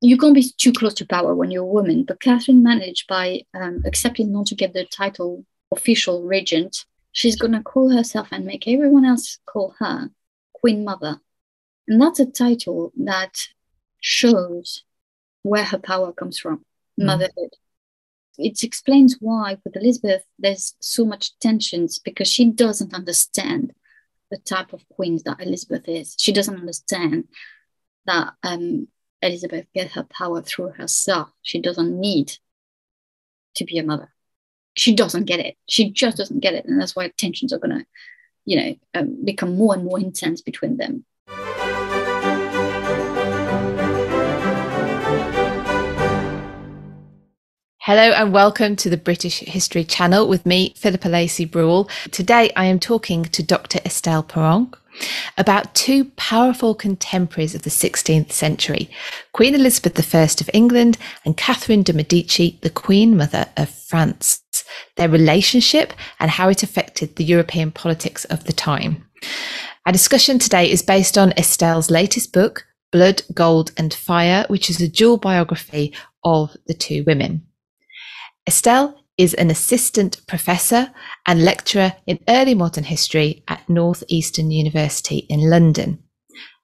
you can't be too close to power when you're a woman. But Catherine managed by um, accepting not to get the title official regent. She's gonna call herself and make everyone else call her Queen Mother, and that's a title that shows where her power comes from, mm. motherhood. It explains why with Elizabeth there's so much tensions because she doesn't understand the type of queen that Elizabeth is. She doesn't understand that um, Elizabeth get her power through herself. She doesn't need to be a mother. She doesn't get it. She just doesn't get it, and that's why tensions are gonna, you know, um, become more and more intense between them. Hello and welcome to the British History Channel with me, Philippa Lacey Brewell. Today I am talking to Dr. Estelle Paranque about two powerful contemporaries of the 16th century, Queen Elizabeth I of England and Catherine de' Medici, the Queen Mother of France, their relationship and how it affected the European politics of the time. Our discussion today is based on Estelle's latest book, Blood, Gold and Fire, which is a dual biography of the two women. Estelle is an assistant professor and lecturer in early modern history at Northeastern University in London.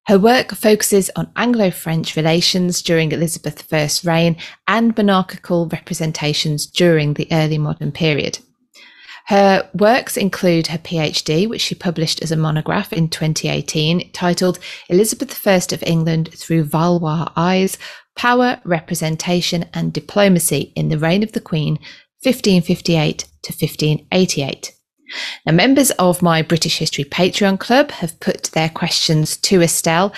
Her work focuses on Anglo French relations during Elizabeth I's reign and monarchical representations during the early modern period. Her works include her PhD, which she published as a monograph in 2018, titled Elizabeth I of England Through Valois Eyes Power, Representation and Diplomacy in the Reign of the Queen, 1558 to 1588. Now, members of my British History Patreon Club have put their questions to Estelle.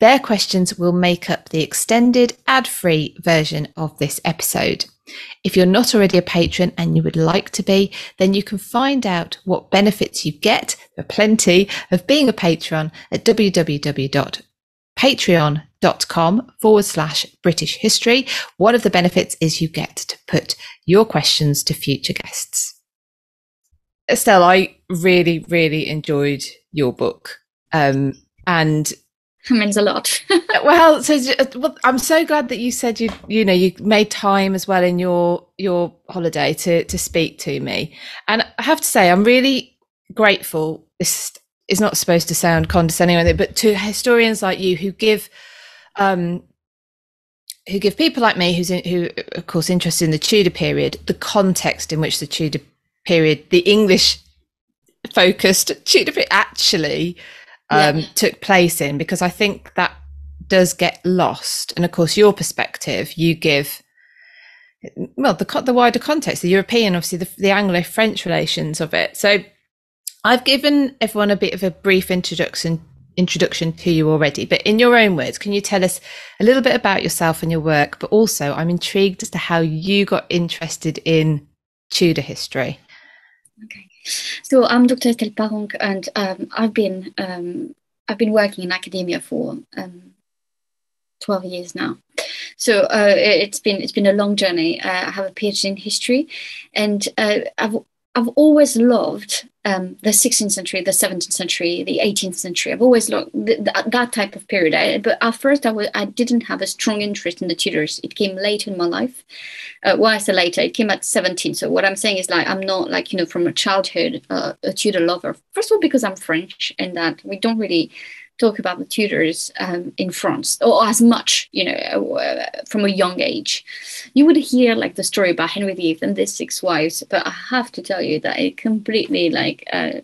Their questions will make up the extended ad free version of this episode. If you're not already a patron and you would like to be, then you can find out what benefits you get, are plenty, of being a patron at www patreon.com forward slash British history. One of the benefits is you get to put your questions to future guests. Estelle, I really, really enjoyed your book. Um, and it means a lot. well, so well, I'm so glad that you said you, you know, you made time as well in your your holiday to to speak to me. And I have to say, I'm really grateful. This is not supposed to sound condescending, but to historians like you who give um, who give people like me, who's in, who of course interested in the Tudor period, the context in which the Tudor period, the English focused Tudor period actually um, yeah. took place in, because I think that does get lost. And of course, your perspective, you give well the the wider context, the European, obviously the, the Anglo-French relations of it. So I've given everyone a bit of a brief introduction introduction to you already, but in your own words, can you tell us a little bit about yourself and your work? But also, I'm intrigued as to how you got interested in Tudor history. Okay, so I'm Dr. Estelle Paranque, and um, I've been um, I've been working in academia for um, 12 years now. So uh, it's been it's been a long journey. Uh, I have a PhD in history, and uh, I've I've always loved um, the 16th century, the 17th century, the 18th century. I've always loved th- th- that type of period. I, but at first, I w- I didn't have a strong interest in the Tudors. It came late in my life. Uh, well, I say later, it came at 17. So what I'm saying is like I'm not like you know from a childhood uh, a Tudor lover. First of all, because I'm French, and that we don't really talk about the Tudors um, in France, or as much, you know, uh, from a young age. You would hear like the story about Henry VIII and his six wives, but I have to tell you that it completely like uh,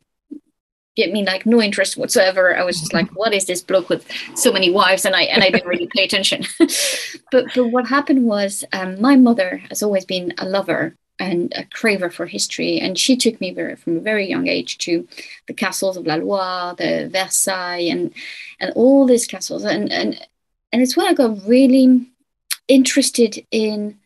get me like no interest whatsoever. I was just like, what is this bloke with so many wives? And I and I didn't really pay attention. but but what happened was um, my mother has always been a lover and a craver for history. And she took me very, from a very young age to the castles of La Loire, the Versailles, and and all these castles. And and and it's when I got really interested in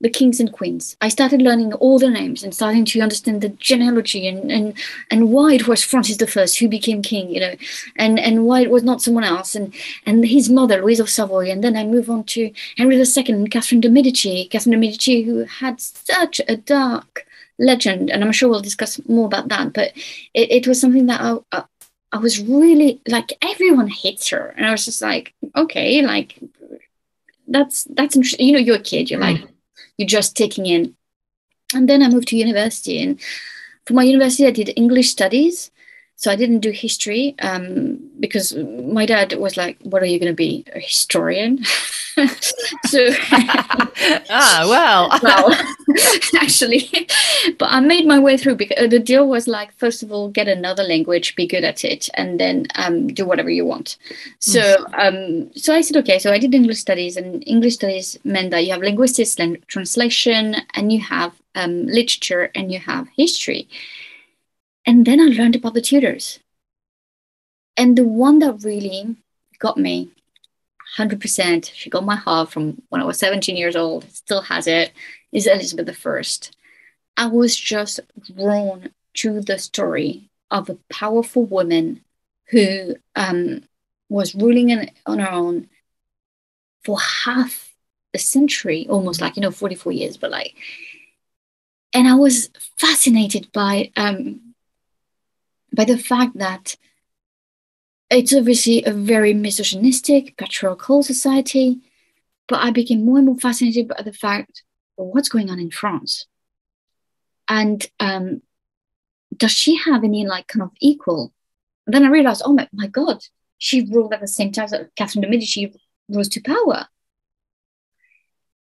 the kings and queens. I started learning all the names and starting to understand the genealogy and and and why it was Francis I who became king, you know, and and why it was not someone else, and and his mother Louise of Savoy, and then I move on to Henry II and Catherine de Medici, Catherine de Medici, who had such a dark legend, and I'm sure we'll discuss more about that. But it, it was something that I, I I was really like everyone hates her, and I was just like, okay, like that's that's interesting. You know, you're a kid. You're like, mm. You're just taking in. And then I moved to university, and for my university, I did English studies. So I didn't do history um, because my dad was like, "What are you going to be, a historian?" so ah, well, well, actually, but I made my way through because the deal was like, first of all, get another language, be good at it, and then um, do whatever you want. So, mm. um, so I said, okay. So I did English studies, and English studies meant that you have linguistics, translation, and you have um, literature, and you have history. And then I learned about the Tudors. And the one that really got me 100%, she got my heart from when I was 17 years old, still has it, is Elizabeth I. I was just drawn to the story of a powerful woman who um, was ruling in, on her own for half a century, almost like, you know, 44 years, but like, and I was fascinated by um, by the fact that it's obviously a very misogynistic, patriarchal society, but I became more and more fascinated by the fact well, what's going on in France, and um, does she have any like kind of equal? And then I realized, oh my, my God, she ruled at the same time that Catherine de Medici rose to power.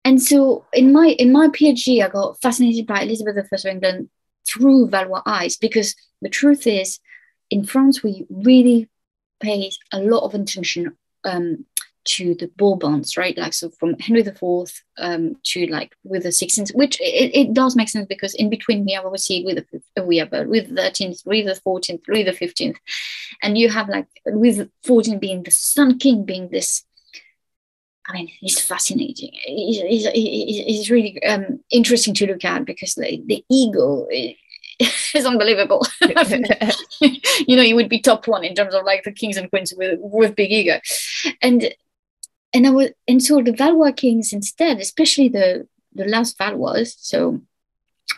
And so in my in my PhD, I got fascinated by Elizabeth I of England through Valois eyes because the truth is, in France, we really pay a lot of attention um, to the Bourbons, right? Like so, from Henry IV um, to like Louis the 16th, which it, it, does make sense because in between we have obviously with the we have uh, Louis the 13th, Louis the 14th, Louis the 15th, and you have like Louis 14 being the Sun King, being this I mean, it's fascinating. It's, it's, it's really um, interesting to look at because the, the ego is unbelievable. you know, you would be top one in terms of like the kings and queens with with big ego, and and I was and so the Valois kings instead, especially the the last Valois, so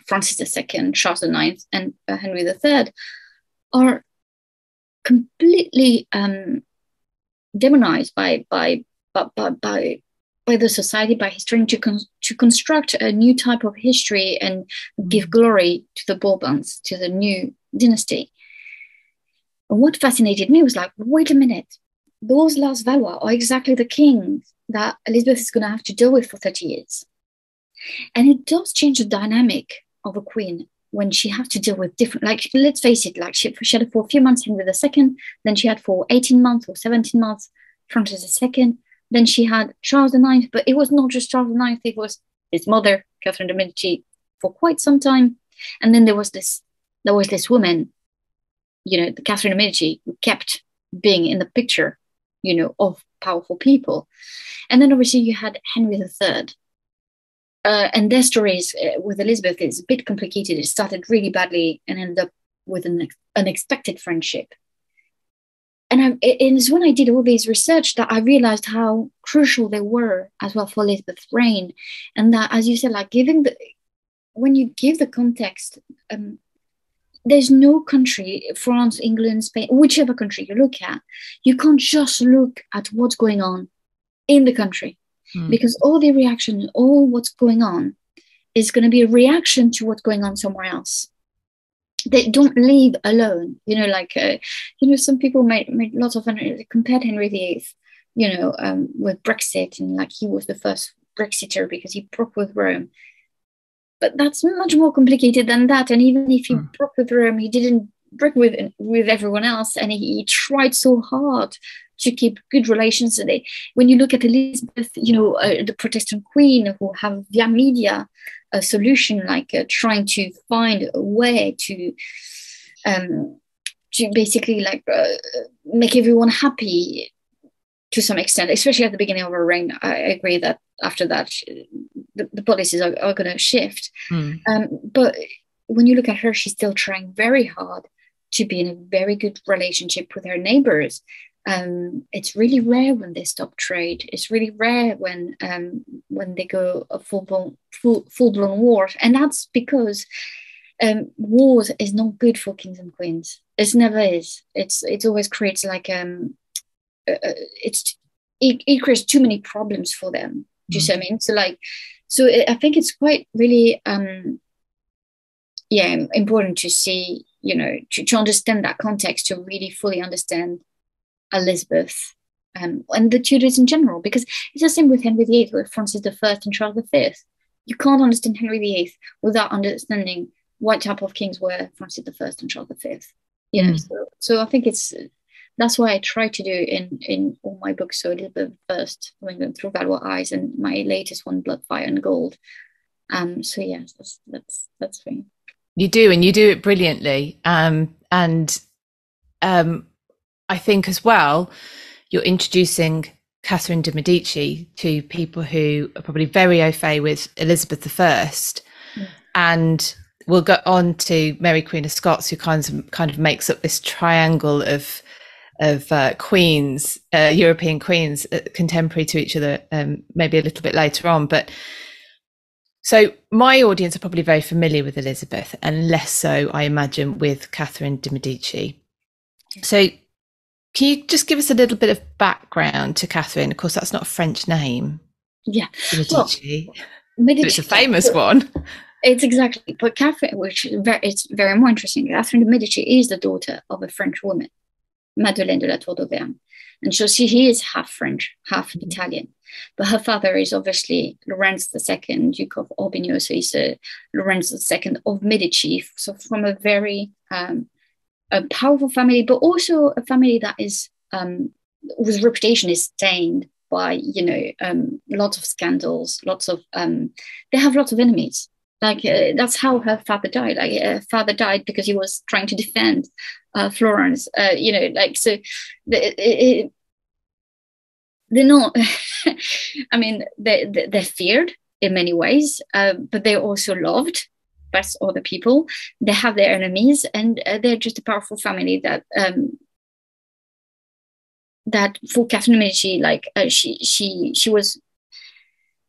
Francis II, Charles IX, and uh, Henry III, are completely um, demonized by by by, by, by by the society, by history, to, con- to construct a new type of history and give mm. glory to the Bourbons, to the new dynasty. And what fascinated me was like, wait a minute, those last Valois are exactly the kings that Elizabeth is going to have to deal with for 30 years. And it does change the dynamic of a queen when she has to deal with different, like, let's face it, like she, she had for a few months Henry II, then she had for 18 months or 17 months Francis II, then she had Charles IX, but it was not just Charles IX, it was his mother, Catherine de' Medici, for quite some time. And then there was this there was this woman, you know, Catherine de' Medici, who kept being in the picture, you know, of powerful people. And then obviously you had Henry III. Uh, and their stories uh, with Elizabeth is a bit complicated. It started really badly and ended up with an unexpected friendship and I, it's when I did all this research that I realized how crucial they were as well for Elizabeth's reign, and that, as you said, like giving the when you give the context, um, there's no country, France, England, Spain, whichever country you look at, you can't just look at what's going on in the country, mm. because all the reaction, all what's going on, is going to be a reaction to what's going on somewhere else they don't leave alone. You know, like uh, you know, some people made made lots of compared Henry VIII, you know, um, with Brexit and like he was the first Brexiter because he broke with Rome. But that's much more complicated than that. And even if he mm. broke with Rome, he didn't break with with everyone else, and he, he tried so hard to keep good relations. When you look at Elizabeth, you know, uh, the Protestant Queen who have via media a solution, like uh, trying to find a way to um, to basically like uh, make everyone happy to some extent, especially at the beginning of her reign. I agree that after that, the, the policies are, are going to shift. Mm. Um, but when you look at her, she's still trying very hard to be in a very good relationship with her neighbors um, it's really rare when they stop trade. It's really rare when um, when they go a full blown full full blown war, and that's because um, wars is not good for kings and queens. It never is. It's it always creates like um, uh, uh, it's it, it creates too many problems for them Do you see what I mean? So like, so I think it's quite really, um, yeah, important to see, you know, to, to understand that context to really fully understand Elizabeth um, and the Tudors in general, because it's the same with Henry VIII, with Francis I and Charles V. You can't understand Henry VIII without understanding what type of kings were Francis I and Charles V. You know, mm. so, so I think it's that's why I try to do in in all my books. So Elizabeth first, going through Valois Eyes, and my latest one, Blood, Fire, and Gold. Um, so yes, that's that's that's me. You do, and you do it brilliantly. Um, and um, I think as well, you're introducing Catherine de Medici to people who are probably very au fait with Elizabeth I, and we'll go on to Mary Queen of Scots, who kind of kind of makes up this triangle of of uh, queens, uh, European queens, uh, contemporary to each other, um, maybe a little bit later on. But so my audience are probably very familiar with Elizabeth, and less so, I imagine, with Catherine de Medici. So can you just give us a little bit of background to Catherine? Of course, that's not a French name. Yeah, Medici. Well, Medici it's a famous one. It's exactly, but Catherine, which is very, it's very more interesting. Catherine de Medici is the daughter of a French woman, Madeleine de la Tour d'Auvergne, and so she is half French, half mm-hmm. Italian. But her father is obviously Lorenzo II, Duke of Urbino, so he's a Lorenzo II of Medici, so from a very um, a powerful family, but also a family that is um, whose reputation is stained by you know um, lots of scandals, lots of um, they have lots of enemies. Like uh, that's how her father died. Like her father died because he was trying to defend uh, florence uh, you know like so the, it, it, they're not i mean they, they're feared in many ways uh, but they're also loved by other people they have their enemies and uh, they're just a powerful family that um, that for Catherine Medici, like uh, she she she was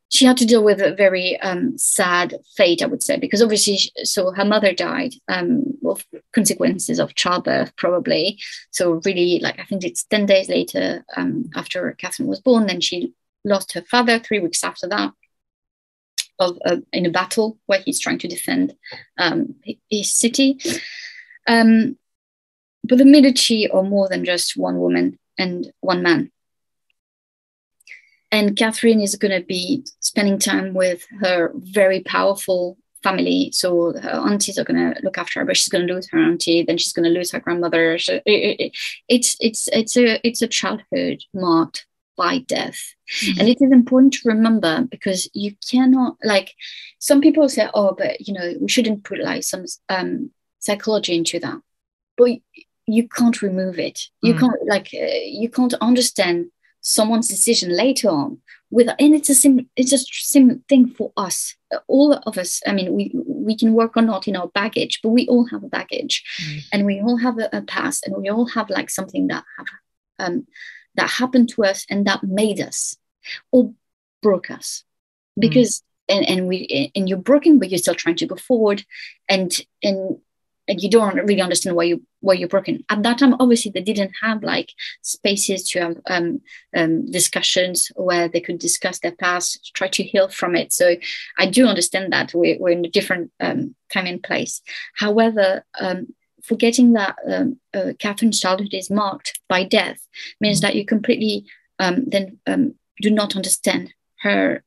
she had to deal with a very um, sad fate, I would say, because obviously, she, so her mother died um, of consequences of childbirth, probably. So really, like I think it's ten days later um, after Catherine was born, then she lost her father three weeks after that, of uh, in a battle where he's trying to defend um, his city. Um, but the Medici are more than just one woman and one man and Catherine is going to be spending time with her very powerful family. So her aunties are going to look after her, but she's going to lose her auntie. Then she's going to lose her grandmother. So it, it, it's it's it's a it's a childhood marked by death, mm-hmm. and it is important to remember because you cannot like some people say, oh, but you know we shouldn't put like some um, psychology into that, but you can't remove it. You mm. can't like uh, you can't understand someone's decision later on with and it's a sim it's a same thing for us all of us i mean we we can work or not in our baggage but we all have a baggage mm. and we all have a, a, past and we all have like something that have um that happened to us and that made us or broke us mm. because mm. and and we and you're broken but you're still trying to go forward and and and you don't really understand why you why you're broken. At that time, obviously, they didn't have like spaces to have um, um, discussions where they could discuss their past, try to heal from it. So I do understand that we're, we're in a different um, time and place. However, um, forgetting that um, uh, Catherine's childhood is marked by death means mm-hmm. that you completely um, then do not understand her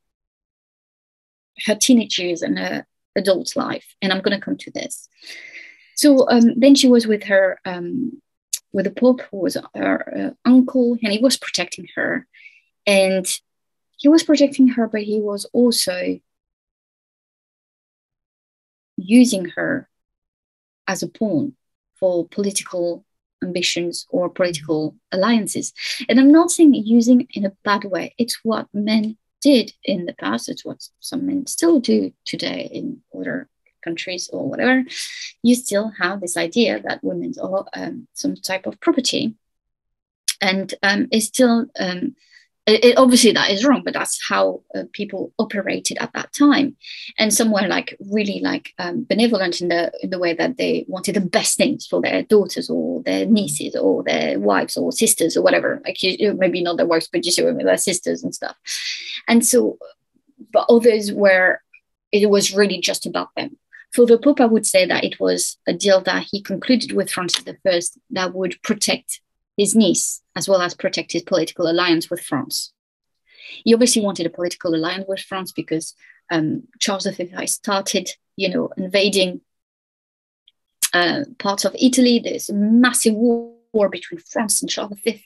her teenage years and her adult life. And I'm going to come to this. So um, then she was with her, um, with the Pope, who was her uh, uncle, and he was protecting her. And he was protecting her, but he was also using her as a pawn for political ambitions or political alliances. And I'm not saying using in a bad way, it's what men did in the past, it's what some men still do today in other countries or whatever, you still have this idea that women are um, some type of property. And um, it's still, um, it, obviously that is wrong, but that's how uh, people operated at that time. And some were like really like um, benevolent in the in the way that they wanted the best things for their daughters or their nieces or their wives or sisters or whatever. Like you, maybe not their wives, but just their sisters and stuff. And so but others where it was really just about them. For the Pope, I would say that it was a deal that he concluded with Francis I that would protect his niece as well as protect his political alliance with France. He obviously wanted a political alliance with France because um, Charles V started, you know, invading uh, parts of Italy. There's a massive war, war between France and Charles V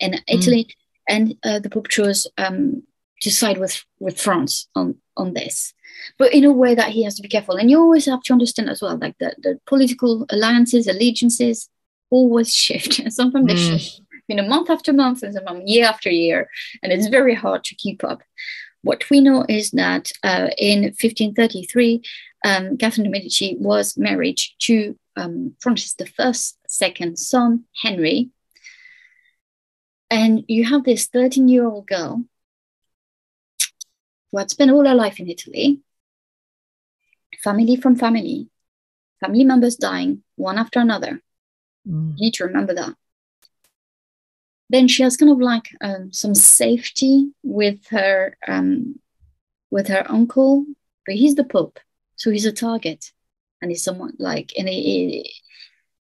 and Italy, mm. and uh, the Pope chose um, to side with with France on on this, but in a way that he has to be careful. And you always have to understand as well, like the the political alliances, allegiances always shift. and Sometimes mm. they shift, you know, month after month, and sometimes year after year, and it's very hard to keep up. What we know is that uh, in 1533, um, Catherine de' Medici was married to um, Francis I's second son, Henry. And you have this 13 year old girl who had spent all her life in Italy, family from family, family members dying one after another. Mm. You need to remember that. Then she has kind of like um, some safety with her um, with her uncle, but he's the Pope, so he's a target, and he's someone like and he,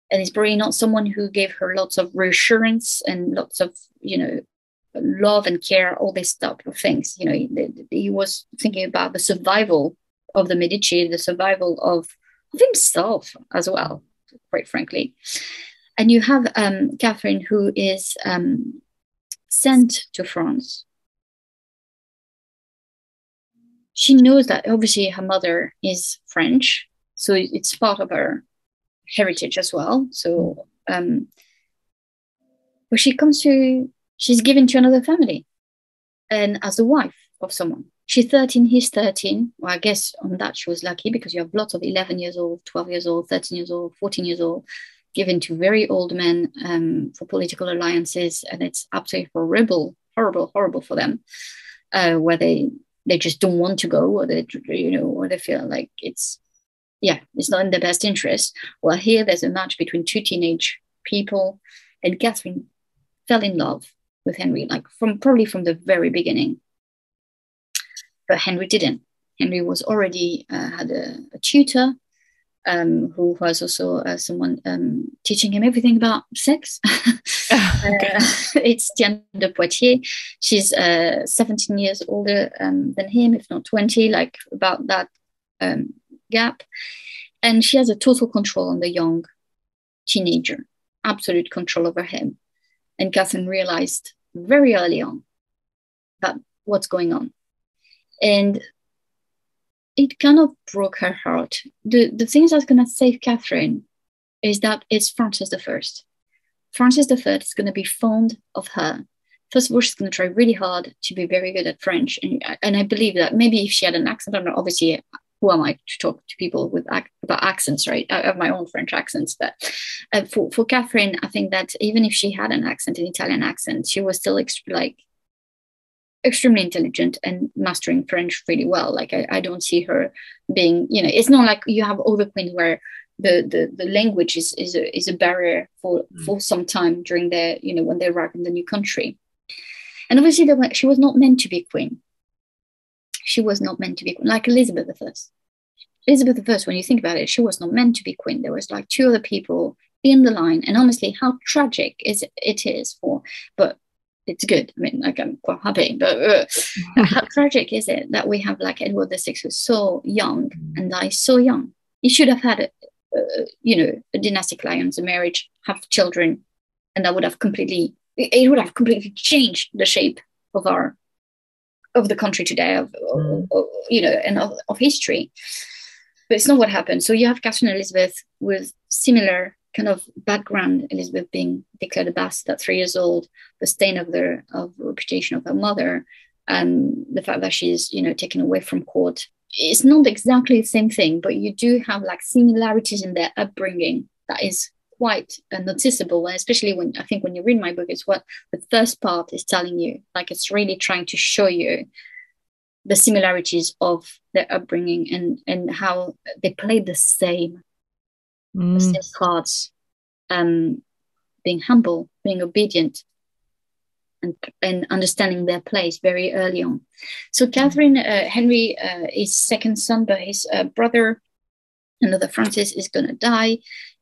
and he's probably not someone who gave her lots of reassurance and lots of you know love and care, all these type of things. You know, he, he was thinking about the survival of the Medici, the survival of, of himself as well, quite frankly. And you have um, Catherine, who is um, sent to France. She knows that obviously her mother is French, so it's part of her heritage as well. So, um, but she comes to she's given to another family and as the wife of someone. She's 13, he's 13. Well, I guess on that she was lucky because you have lots of 11 years old, 12 years old, 13 years old, 14 years old given to very old men um, for political alliances. And it's absolutely horrible, horrible, horrible for them, uh, where they, they just don't want to go or they, you know, or they feel like it's, yeah, it's not in their best interest. Well, here there's a match between two teenage people and Catherine fell in love with Henry, like from probably from the very beginning. But Henry didn't. Henry was already uh, had a, a tutor um, who was also uh, someone um, teaching him everything about sex. okay. uh, it's Diane de Poitiers. She's uh, 17 years older um, than him, if not 20, like about that um, gap. And she has a total control on the young teenager, absolute control over him. And Catherine realized very early on that what's going on. And it kind of broke her heart. The the things that's gonna save Catherine is that it's Francis the First. Francis the First is gonna be fond of her. First of all, she's gonna try really hard to be very good at French, and and I believe that maybe if she had an accent, I don't know. Obviously, who am I to talk to people with about accents, right? I have my own French accents, but uh, for for Catherine, I think that even if she had an accent, an Italian accent, she was still ext- like extremely intelligent and mastering French really well. Like I, I don't see her being, you know, it's not like you have other queens where the the, the language is is a, is a barrier for mm. for some time during their, you know, when they arrive in the new country. And obviously, she was not meant to be queen she was not meant to be queen, like Elizabeth I. Elizabeth I, when you think about it, she was not meant to be queen. There was like two other people in the line, and honestly, how tragic is it is for, but it's good. I mean, like I'm quite happy, but uh, how tragic is it that we have like Edward VI who's so young and died so young? He should have had, a, uh, you know, a dynastic alliance, a marriage, have children, and that would have completely, it would have completely changed the shape of our of the country today, of, mm. of you know, and of, of, history. But it's not what happened. So you have Catherine Elizabeth with similar kind of background. Elizabeth being declared a bastard at three years old, the stain of the of reputation of her mother, and the fact that she's you know taken away from court. It's not exactly the same thing, but you do have like similarities in their upbringing that is quite uh, noticeable and especially when i think when you read my book it's what the first part is telling you like it's really trying to show you the similarities of their upbringing and and how they played the same mm. same cards um being humble being obedient and, and understanding their place very early on. So Catherine, uh, Henry uh, is second son, but his uh, brother, another Francis, is going to die.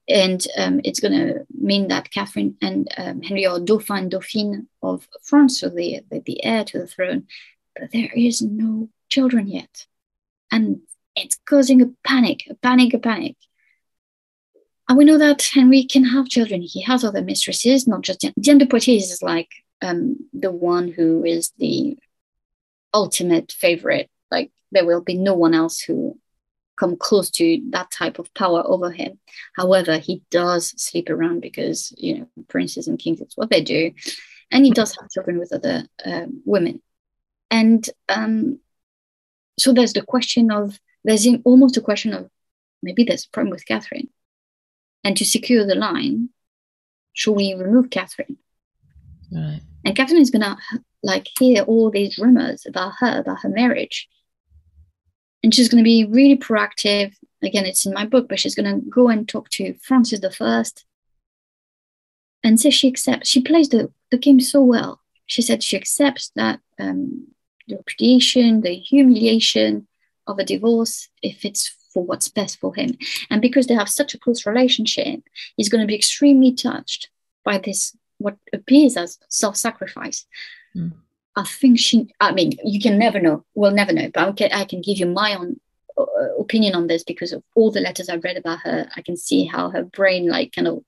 And um, it's going to mean that Catherine and um, Henry are Dauphin, Dauphine of France, so the, the, the heir to the throne. But there is no children yet. And it's causing a panic, a panic, a panic. And we know that Henry can have children. He has other mistresses, not just Diane de Poitiers is like um, the one who is the ultimate favorite. Like there will be no one else who come close to that type of power over him. However, he does sleep around because you know princes and kings it's what they do, and he does have children with other um, women. And um, so there's the question of there's almost a question of maybe there's a problem with Catherine, and to secure the line, should we remove Catherine? Right. And Catherine is gonna like hear all these rumors about her, about her marriage. And she's gonna be really proactive. Again, it's in my book, but she's gonna go and talk to Francis the First and say she accepts. She plays the, the game so well. She said she accepts that um, the repudiation, the humiliation of a divorce, if it's for what's best for him. And because they have such a close relationship, he's going to be extremely touched by this what appears as self-sacrifice. Mm. I think she. I mean, you can never know. We'll never know. But I can, I can give you my own uh, opinion on this because of all the letters I've read about her. I can see how her brain, like, kind of,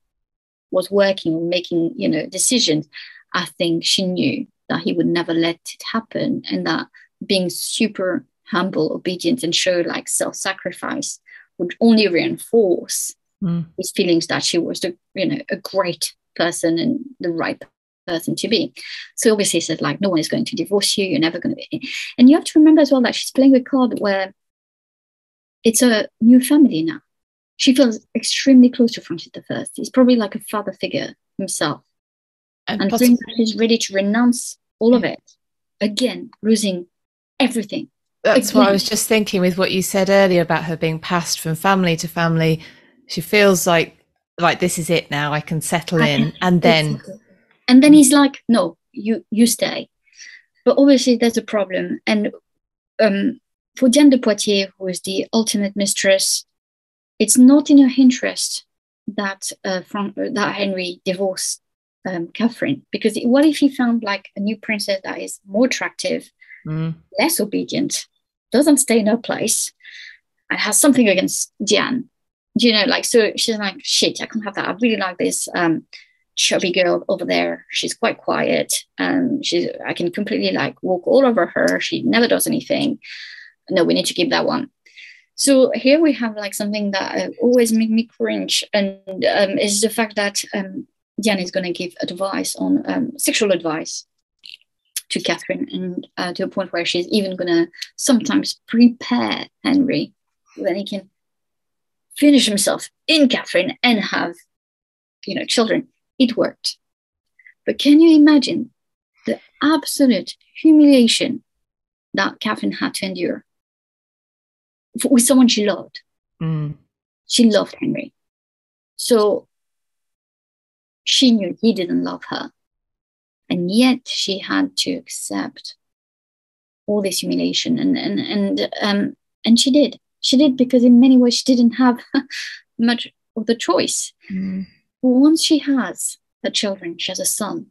was working, making, you know, decisions. I think she knew that he would never let it happen, and that being super humble, obedient, and show like self-sacrifice would only reinforce mm. his feelings that she was the, you know, a great person and the right person to be. So obviously said like no one is going to divorce you, you're never going to be. And you have to remember as well that she's playing a card where it's a new family now. She feels extremely close to Francis I. He's probably like a father figure himself. And, and possibly- she's ready to renounce all of it. Again, losing everything. That's what I was just thinking with what you said earlier about her being passed from family to family. She feels like like this is it now i can settle in. and then and then he's like no you you stay. But obviously there's a problem. And um, for Diane de Poitiers who is the ultimate mistress it's not in her interest that uh, from that henry divorced um, catherine. Because what if he found like a new princess that is more attractive mm. less obedient doesn't stay in her place and has something against diane you know, like, so she's like, shit, I can't have that. I really like this um, chubby girl over there. She's quite quiet and she's, I can completely like walk all over her. She never does anything. No, we need to keep that one. So here we have like something that always make me cringe, and um, is the fact that um, is going to give advice on um, sexual advice to Catherine, and uh, to a point where she's even going to sometimes prepare Henry when he can finish himself in Catherine and have, you know, children. It worked. But can you imagine the absolute humiliation that Catherine had to endure for, with someone she loved? Mm. She loved Henry. So she knew he didn't love her. And yet she had to accept all this humiliation and and and um and she did she did because in many ways she didn't have much of the choice. Mm. Once she has her children, she has a son,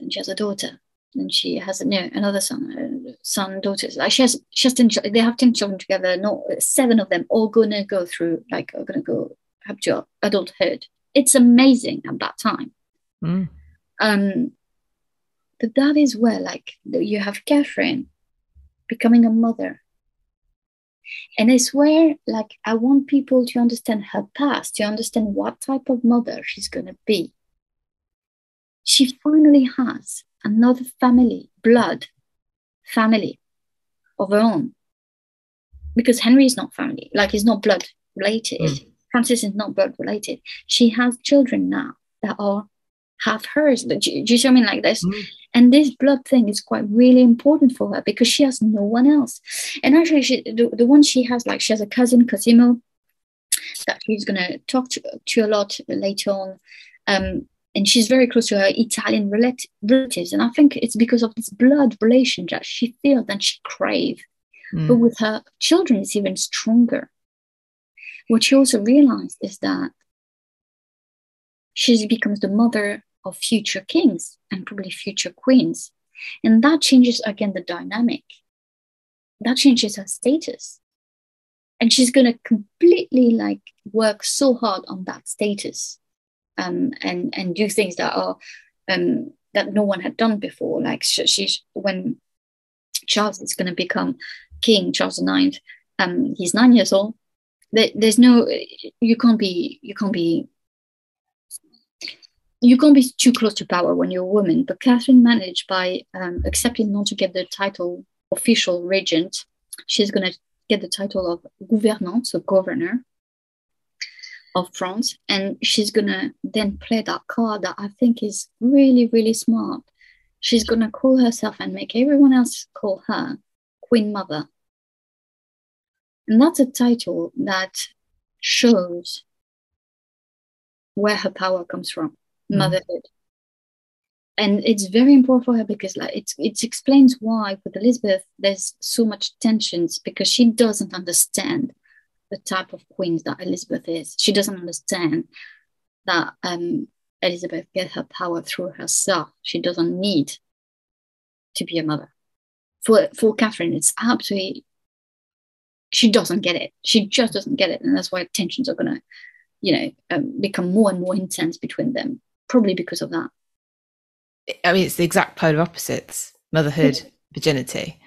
and she has a daughter, and she has a, no, another son, uh, son daughters. Like she has, she has ten, they have ten children together. Not seven of them all gonna go through, like are gonna go up to adulthood. It's amazing at that time. Mm. Um, but that is where, like, you have Catherine becoming a mother and I swear, like, I want people to understand her past, to understand what type of mother she's going to be. She finally has another family, blood family of her own. Because Henry is not family, like, he's not blood related. Mm. Francis is not blood related. She has children now that are half hers. Do, do you see what I mean? Like this. Mm. And this blood thing is quite really important for her because she has no one else. And actually, she, the, the one she has, like, she has a cousin, Cosimo, that she's going to talk to a lot later on. Um, and she's very close to her Italian relatives. And I think it's because of this blood relation that she feels and she craves. Mm. But with her children, it's even stronger. What she also realized is that she becomes the mother of future kings and probably future queens. And that changes again the dynamic. That changes her status. And she's going to completely like work so hard on that status um, and and do things that are um, that no one had done before. Like she's when Charles is going to become king, Charles IX. Um, he's nine years old. There, there's no you can't be you can't be you can't be too close to power when you're a woman. But Catherine managed by um, accepting not to get the title official regent. She's going to get the title of gouvernante, so governor, of France. And she's gonna then play that card that I think is really, really smart. She's gonna call herself and make everyone else call her Queen Mother. And that's a title that shows where her power comes from, mm. motherhood. And it's very important for her because like it, it explains why with Elizabeth there's so much tensions because she doesn't understand the type of queen that Elizabeth is. She doesn't understand that um, Elizabeth get her power through herself. She doesn't need to be a mother. For for Catherine, it's absolutely she doesn't get it. She just doesn't get it, and that's why tensions are gonna, you know, um, become more and more intense between them. Probably because of that. I mean, it's the exact polar opposites: motherhood, virginity.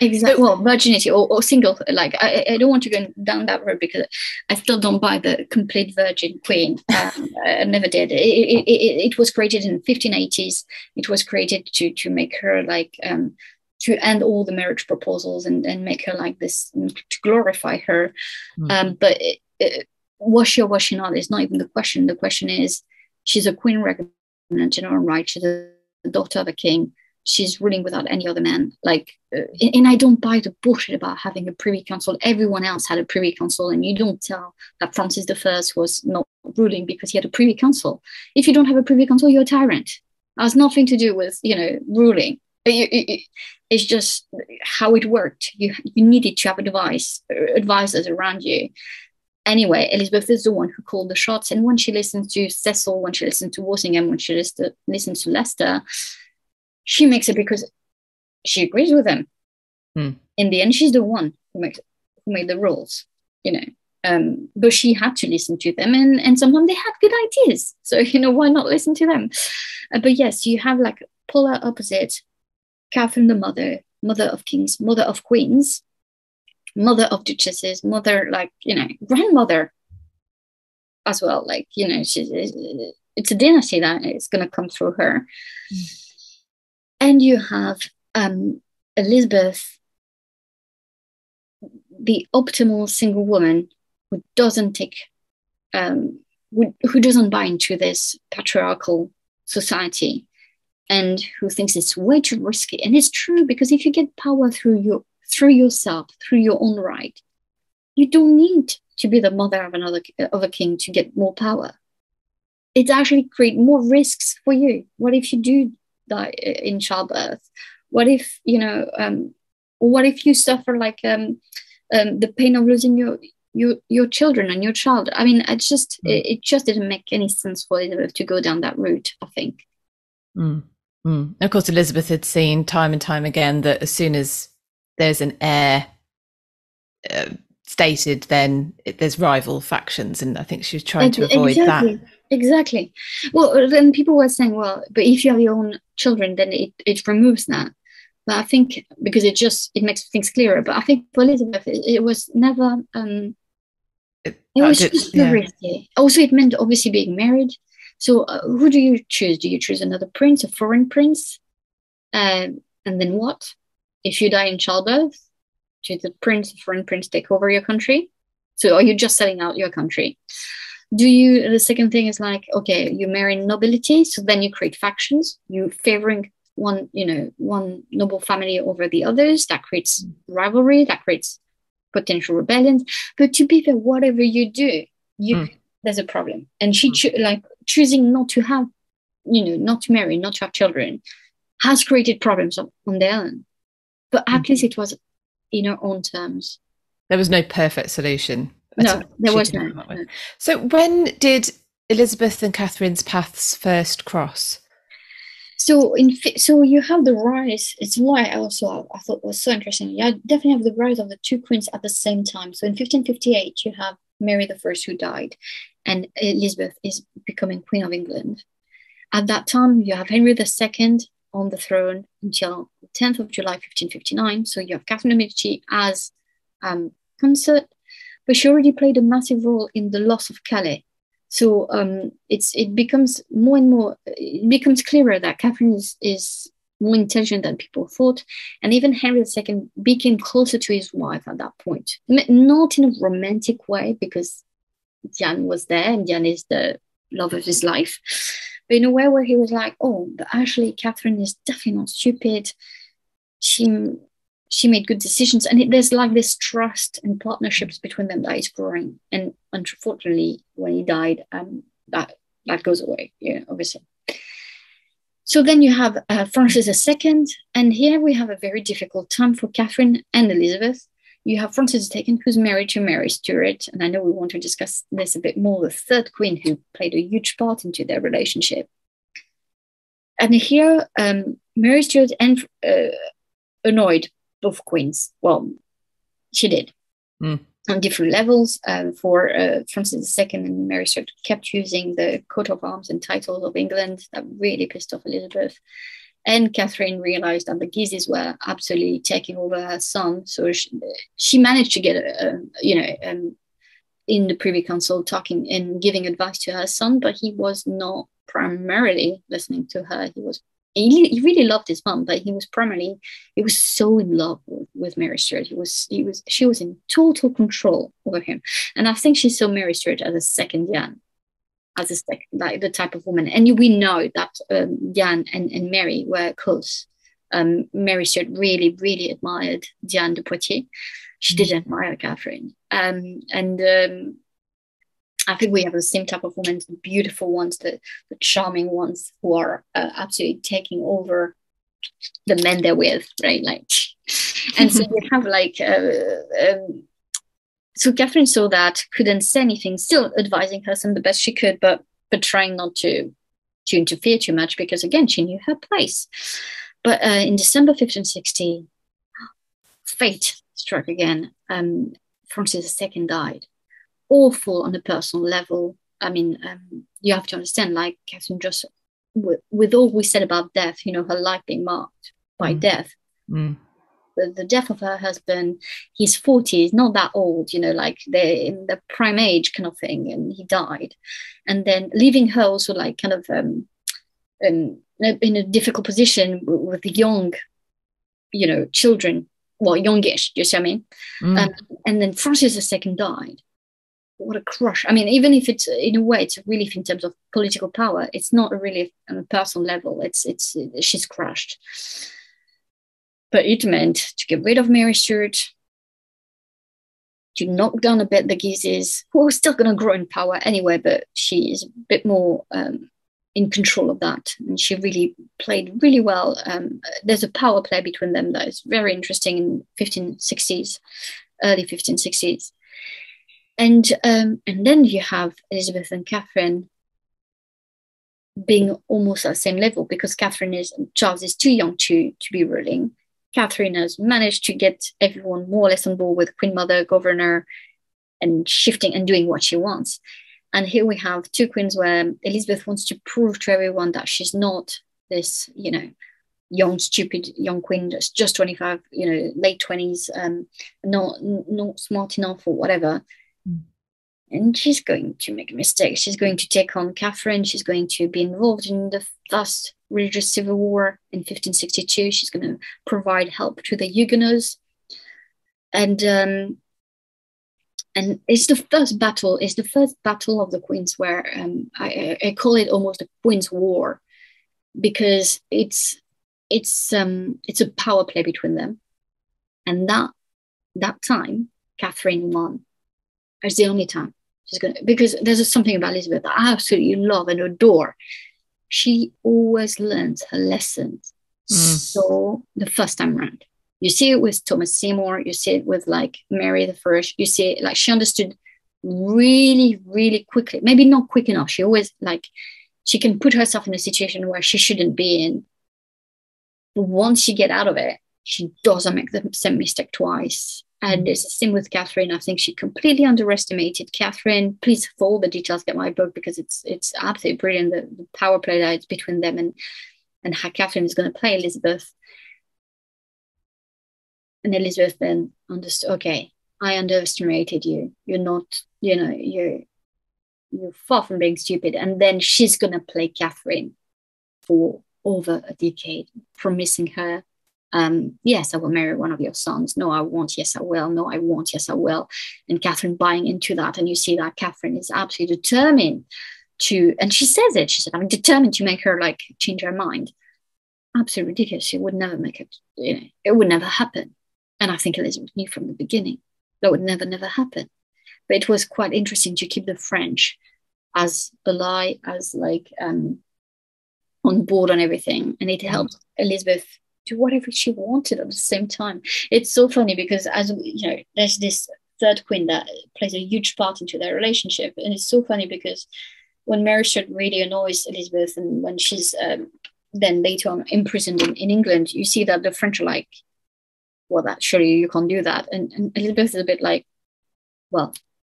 Exactly. Well, virginity or, or single. Like I, I don't want to go down that road because I still don't buy the complete virgin queen. Um, I never did. It, it, it, it, was created in 1580s. It was created to to make her like um, to end all the marriage proposals and, and make her like this to glorify her. Mm. Um, but it, was she or was she not is not even the question. The question is she's a queen regnant in her own right. She's a daughter of a king she's ruling without any other man. Like, uh, and I don't buy the bullshit about having a privy council. Everyone else had a privy council, and you don't tell that Francis I was not ruling because he had a privy council. If you don't have a privy council, you're a tyrant. It has nothing to do with you know ruling. It's just how it worked. You you needed to have advice advisors around you. Anyway, Elizabeth is the one who called the shots, and when she listened to Cecil, when she listened to Walsingham, when she listened listened to Leicester, she makes it because she agrees with them. Hmm. In the end, she's the one who makes who made the rules, you know. Um, but she had to listen to them, and and sometimes they had good ideas. So you know, why not listen to them? Uh, but yes, you have like polar opposite. Catherine the mother, mother of kings, mother of queens, mother of duchesses, mother like you know grandmother as well. Like you know, she's it's a dynasty that is going to come through her. Mm and you have um, Elizabeth, the optimal single woman who doesn't take, um, who, who doesn't buy into this patriarchal society and who thinks it's way too risky. And it's true because if you get power through your through yourself, through your own right, you don't need to be the mother of another of a king to get more power. It actually create more risks for you. What if you do die in childbirth? What if you know? Um, what if you suffer like um, um, the pain of losing your your your children and your child? I mean, it just mm. it, it, just didn't make any sense for Elizabeth to go down that route. I think. Mm. Mm. Of course, Elizabeth had seen time and time again that as soon as there's an heir uh, stated, then it, there's rival factions, and I think she was trying to avoid exactly. that. Exactly. Well, then people were saying, well, but if you have your own children, then it, it removes that. But I think because it just it makes things clearer. But I think for Elizabeth, it, it was never. Um, it, it was did, just yeah. risky. Also, it meant obviously being married. So, uh, who do you choose? Do you choose another prince, a foreign prince? Uh, and then what? If you die in childbirth, do the prince, foreign prince, take over your country? So, are you just selling out your country? do you the second thing is like okay you marry nobility so then you create factions you favoring one you know one noble family over the others that creates rivalry that creates potential rebellions but to be fair whatever you do you mm. there's a problem and she mm. cho- like choosing not to have you know, not to marry, not to have children, has created problems on, on their own. But at mm-hmm. least it was in her own terms. There was no perfect solution. No, there was no. So when did Elizabeth and Catherine's paths first cross? So in so you have the rise. It's why I also I thought was so interesting. You definitely have the rise of the two queens at the same time. So in 1558, you have Mary the First who died, and Elizabeth is becoming Queen of England. At that time, you have Henry II on the throne until 10th of July 1559. So you have Catherine de' Medici as um, consort, but she already played a massive role in the loss of Calais so um, it's it becomes more and more it becomes clearer that Catherine is, is more intelligent than people thought, and even Henry II became closer to his wife at that point. Not in a romantic way because Diane was there and Diane is the love of his life, but in a way where he was like, "Oh, but actually, Catherine is definitely not stupid. She she made good decisions. And it, there's like this trust and partnerships between them that is growing. And unfortunately when he died um, that that goes away yeah obviously. So then you have uh, francis ii and here we have a very difficult time for catherine and elizabeth. You have francis ii who's married to mary stuart. And i know we want to discuss this a bit more the third queen who played a huge part into their relationship. And here um, mary stuart and uh, annoyed both queens. Well, she did mm. on different levels. Um, for uh, Francis II and Mary Stuart kept using the coat of arms and titles of England. That really pissed off Elizabeth. And Catherine realized that the Guises were absolutely taking over her son. So she, she managed to get, a you know, um, in the Privy Council talking and giving advice to her son, but he was not primarily listening to her. He was he, he really loved his mom, but he was primarily he was so in love with, with Mary Stuart. He was he was she was in total control over him, and I think she saw Mary Stuart as a second Diane, as a second like the type of woman. And we know that um, Diane and, and Mary were close. Um, Mary Stuart really really admired Diane de Poitiers. She mm-hmm. did admire Catherine, um, and um, I think we have the same type of women, the beautiful ones, the, the charming ones who are uh, absolutely taking over the men they're with, right? Like, and so you have like, uh, um, so Catherine saw that, couldn't say anything, still advising her son the best she could, but but trying not to to interfere too much because again she knew her place. But uh, in December 1560, fate struck again. Um, Francis II died awful on a personal level. I mean, um, you have to understand, like Catherine just, with, with, all we said about death, you know, her life being marked by mm. death. Mm. The, the, death of her husband, he's 40, he's not that old, you know, like they're in the prime age kind of thing, and he died. And then leaving her also like kind of um, um, in a difficult position with the young, you know, children, well, youngish, you see what I mean? Mm. Um, and then Francis II died what a crush. I mean, even if it's in a way it's a relief in terms of political power, it's not a relief on a personal level. It's it's she's crushed. But it meant to get rid of Mary Stuart, to knock down a bit the Guises, who are still going to grow in power anyway, but she is a bit more um, in control of that. And she really played really well. Um, there's a power play between them that is very interesting in 1560s, early 1560s and um, and then you have Elizabeth and Catherine being almost at the same level because Catherine is Charles is too young to to be ruling. Catherine has managed to get everyone more or less on board with Queen Mother, Governor, and shifting and doing what she wants. And here we have two queens where Elizabeth wants to prove to everyone that she's not this, you know, young, stupid young queen that's just 25, you know, late 20s, um, not not smart enough or whatever and she's going to make a mistake. She's going to take on Catherine. She's going to be involved in the first religious civil war in 1562. She's going to provide help to the Huguenots, and um, and it's the first battle. It's the first battle of the queens where um, I, I call it almost a queens' war because it's it's um it's a power play between them, and that that time Catherine won. It's the only time she's gonna because there's something about Elizabeth that I absolutely love and adore. she always learns her lessons. Mm. So the first time around, you see it with Thomas Seymour, you see it with like Mary the First, you see it like she understood really, really quickly. Maybe not quick enough. She always like she can put herself in a situation where she shouldn't be in. But once she get out of it, she doesn't make the same mistake twice. And it's the same with Catherine. I think she completely underestimated Catherine. Please follow the details, get my book because it's it's absolutely brilliant. The, the power play that is between them and and how Catherine is going to play Elizabeth. And Elizabeth then understood, okay, I underestimated you. You're not, you know, you're you're far from being stupid. And then she's gonna play Catherine for over a decade, promising her um, yes, I will marry one of your sons. No, I won't. Yes, I will. No, I won't. Yes, I will. And Catherine buying into that. And you see that Catherine is absolutely determined to, and she says it, she said, I'm determined to make her like change her mind. Absolutely ridiculous. She would never make it, you know, it would never happen. And I think Elizabeth knew from the beginning that would never, never happen. But it was quite interesting to keep the French as ally, as like um, on board on everything. And it helped Elizabeth do whatever she wanted at the same time. It's so funny because as you know, there's this third queen that plays a huge part into their relationship, and it's so funny because when Mary Stuart really annoys Elizabeth, and when she's um, then later on imprisoned in, in England, you see that the French are like, "Well, that surely you can't do that," and, and Elizabeth is a bit like, "Well,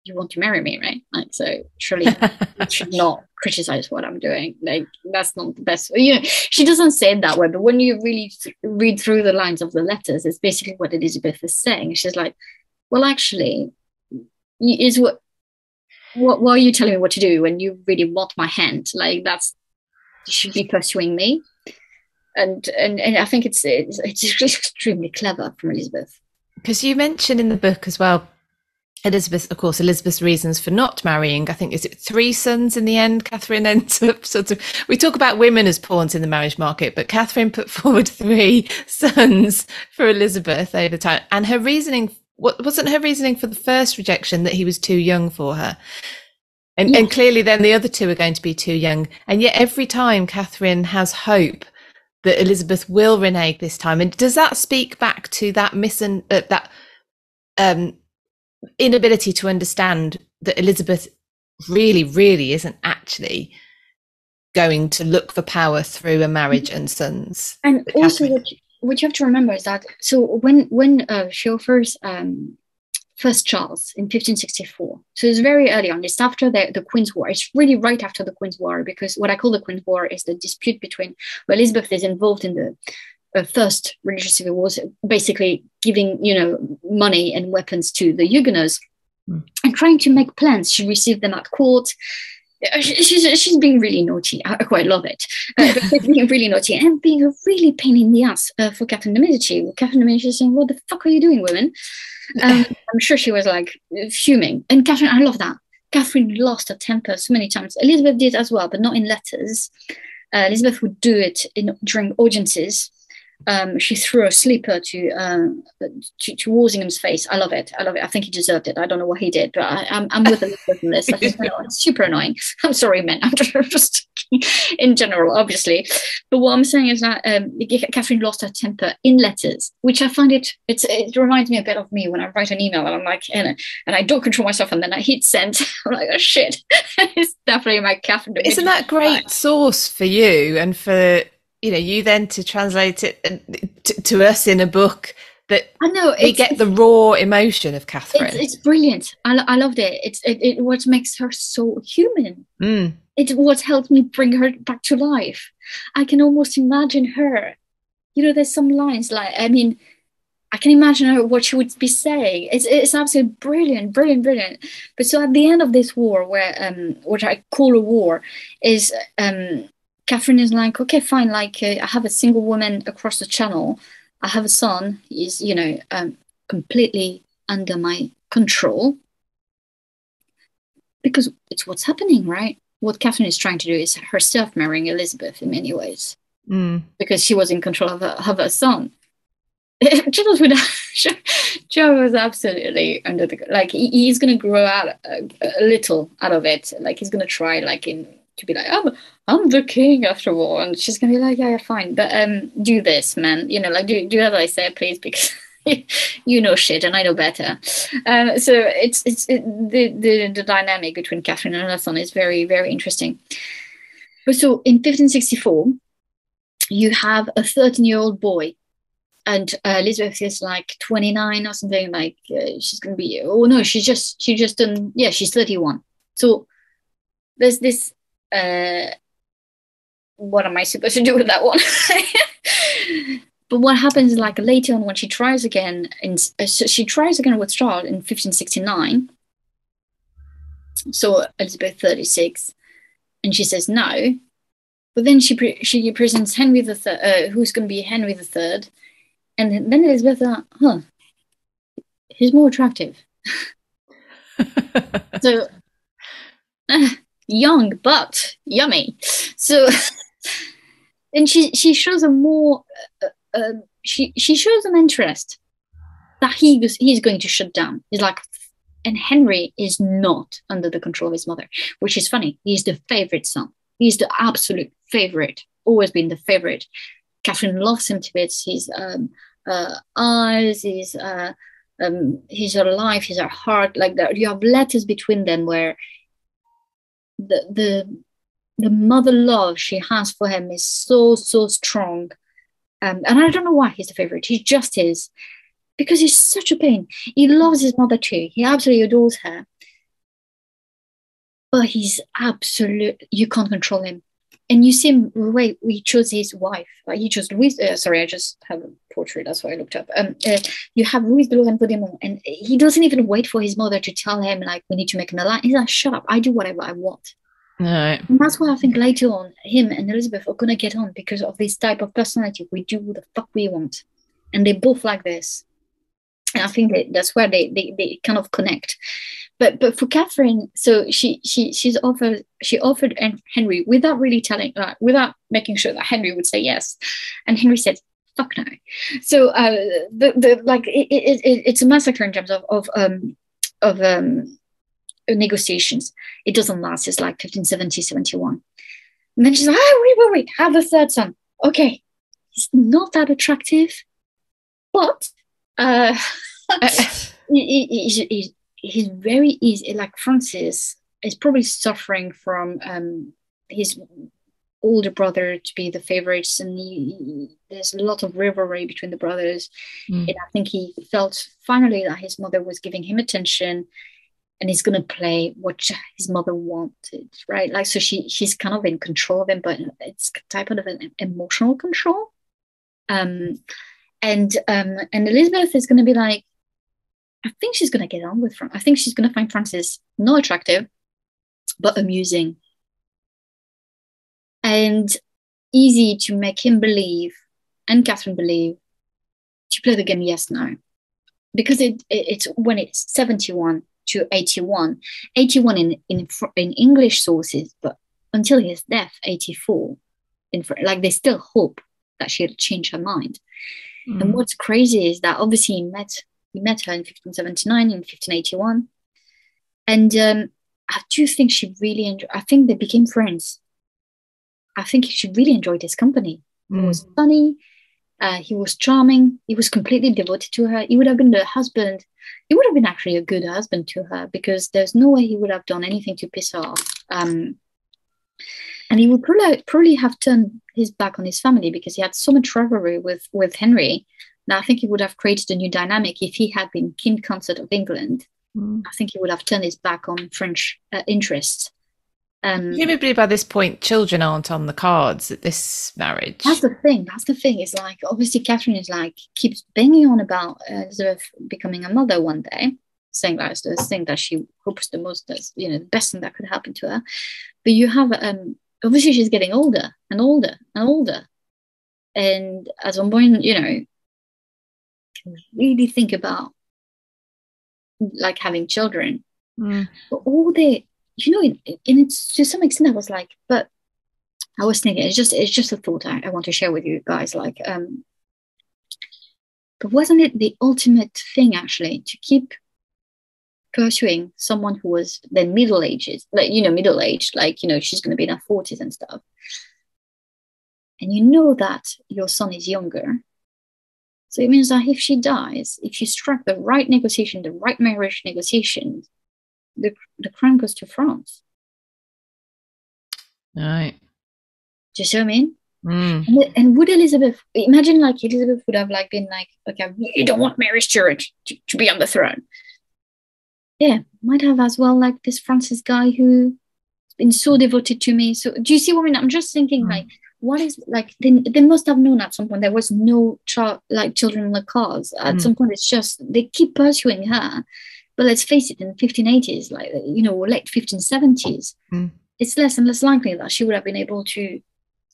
you want to marry me, right? Like, so surely you should not criticize what I'm doing. Like, that's not the best. You know, she doesn't say it that way, but when you really th- read through the lines of the letters, it's basically what Elizabeth is saying. She's like, well, actually, is what, what, why are you telling me what to do when you really want my hand? Like, that's, you should be pursuing me. And, and, and I think it's, it's, it's extremely clever from Elizabeth. Because you mentioned in the book as well, Elizabeth, of course, Elizabeth's reasons for not marrying. I think is it three sons in the end. Catherine ends up sort of. We talk about women as pawns in the marriage market, but Catherine put forward three sons for Elizabeth over time, and her reasoning what wasn't her reasoning for the first rejection that he was too young for her. And, yeah. and clearly, then the other two are going to be too young. And yet, every time Catherine has hope that Elizabeth will renege this time, and does that speak back to that miss uh, that um, inability to understand that Elizabeth really, really isn't actually going to look for power through a marriage and sons. And also, what you, what you, have to remember is that so when when uh, she offers um, first Charles in 1564, so it's very early on. It's after the, the Queen's War. It's really right after the Queen's War because what I call the Queen's War is the dispute between well, Elizabeth is involved in the uh, first religious civil wars, basically giving you know money and weapons to the Huguenots mm. and trying to make plans. She received them at court. Uh, she's, she's being really naughty. I quite love it. Uh, being really naughty and being a really pain in the ass uh, for Catherine de Medici. Catherine de Medici saying, "What the fuck are you doing, women?" Um, I'm sure she was like fuming. And Catherine, I love that. Catherine lost her temper so many times. Elizabeth did as well, but not in letters. Uh, Elizabeth would do it in, during audiences um, she threw a sleeper to, um, to, to Walsingham's face. I love it. I love it. I think he deserved it. I don't know what he did, but I, am I'm, I'm with Elizabeth in this. I think it's super annoying. I'm sorry, men. I'm just in general, obviously. But what I'm saying is that um, Catherine lost her temper in letters, which I find it. It's, it reminds me a bit of me when I write an email and I'm like, and, and I don't control myself, and then I hit send. I'm like, oh shit, it's definitely my Catherine. Isn't that great source for you and for you know you then to translate it to, to us in a book that I know we get the raw emotion of Catherine. It's, it's brilliant. I, I loved it. It's it, it, what makes her so human. Mm. It's what helped me bring her back to life. I can almost imagine her. You know, there's some lines like I mean, I can imagine her what she would be saying. It's it's absolutely brilliant, brilliant, brilliant. But so at the end of this war, where um, what I call a war, is um Catherine is like, okay, fine. Like, uh, I have a single woman across the channel. I have a son. He's, you know, um, completely under my control because it's what's happening, right? What Catherine is trying to do is herself marrying Elizabeth in many ways mm. because she was in control of her, of her son. Charles would Charles was absolutely under the like he, he's gonna grow out a, a, little out of it like he's gonna try like in to be like, I'm I'm the king after all, and she's gonna be like, yeah, yeah, fine, but um, do this, man. You know, like do do as I say, please, because. you know shit and I know better. Um, so it's it's it, the, the the dynamic between Catherine and her son is very very interesting. But so in 1564, you have a 13 year old boy and uh, Elizabeth is like 29 or something like uh, she's gonna be oh no she's just she just done yeah she's 31 so there's this uh what am I supposed to do with that one? But what happens like later on when she tries again in uh, she tries again with Charles in 1569 so Elizabeth 36 and she says no. But then she pre- she presents Henry the third, uh, who's going to be Henry the third, and then Elizabeth thought, huh, he's more attractive. so uh, young but yummy. So and she she shows a more uh, uh, she she shows an interest that he was he's going to shut down. He's like, and Henry is not under the control of his mother, which is funny. He's the favorite son. He's the absolute favorite, always been the favorite. Catherine loves him to bits. His um, uh, eyes, his uh, um, his life, his her heart, like that. You have letters between them where the the the mother love she has for him is so so strong. Um, and I don't know why he's the favorite. He just is because he's such a pain. He loves his mother too. He absolutely adores her but he's absolute. You can't control him. And you see him. Wait, we chose his wife. He chose Louise. Uh, sorry, I just have a portrait. That's why I looked up. Um, uh, you have Louise de Lorraine Vaudémont, and he doesn't even wait for his mother to tell him like we need to make an alliance. He's like, shut up. I do whatever I want. Right. And that's why I think later on, him and Elizabeth are gonna get on because of this type of personality. We do what the fuck we want, and they both like this. I think that that's where they, they, they kind of connect but but for Catherine, so she she she's offered she offered Henry without really telling uh, without making sure that Henry would say yes, and Henry said fuck no. So uh, the the like it, it, it, it's a massacre in terms of of um of um negotiations. It doesn't last. It's like 1570, 71. And then she's like, oh, wait, wait, wait, have a third son. Okay. He's not that attractive, but uh, he, he, he, he's very easy. Like Francis is probably suffering from um, his older brother to be the favorites, and he, he, there's a lot of rivalry between the brothers. Mm. And I think he felt finally that his mother was giving him attention, and he's gonna play what his mother wanted, right? Like so, she she's kind of in control of him, but it's type of an emotional control. Um, and um, and Elizabeth is gonna be like, I think she's going to get on with Fran- I think she's going to find Francis not attractive, but amusing. And easy to make him believe and Catherine believe to play the game yes no. Because it, it it's when it's 71 to 81 81 in in in English sources but until his death 84 in like they still hope that she'll change her mind mm. and what's crazy is that obviously he met we met her in 1579 in 1581 and um, i do think she really enjoyed i think they became friends. I think she really enjoyed his company. Mm. he was funny uh, he was charming he was completely devoted to her. He would have been the husband he would have been actually a good husband to her because there's no way he would have done anything to piss her off. Um, and he would probably, probably have turned his back on his family because he had so much rivalry with with henry now, I think he would have created a new dynamic if he had been King Consort of England. Mm. I think he would have turned his back on French uh, interests. Um, Presumably by this point, children aren't on the cards at this marriage. That's the thing. That's the thing. It's like obviously Catherine is like keeps banging on about Elizabeth becoming a mother one day, saying that it's the thing that she hopes the most, that's you know the best thing that could happen to her. But you have um obviously she's getting older and older and older, and at one point, you know, really think about like having children. Mm. But all the, you know, and it's to some extent I was like, but I was thinking it's just it's just a thought I, I want to share with you guys. Like, um, but wasn't it the ultimate thing actually to keep pursuing someone who was then middle ages, like you know, middle aged, like you know, she's going to be in her forties and stuff, and you know that your son is younger. So it means that if she dies, if you strike the right negotiation, the right marriage negotiation, the the crown goes to France. Right. Do you see what I mean? Mm. And, and, would Elizabeth imagine like Elizabeth would have like been like, okay, you don't want Mary Stuart to, to be on the throne. Yeah, might have as well like this Francis guy who's been so devoted to me. So do you see what I mean? I'm just thinking mm. like, what is like they, they must have known at some point there was no child like children in the cars. At mm. some point it's just they keep pursuing her. But let's face it, in the 1580s, like you know, late 1570s, mm. it's less and less likely that she would have been able to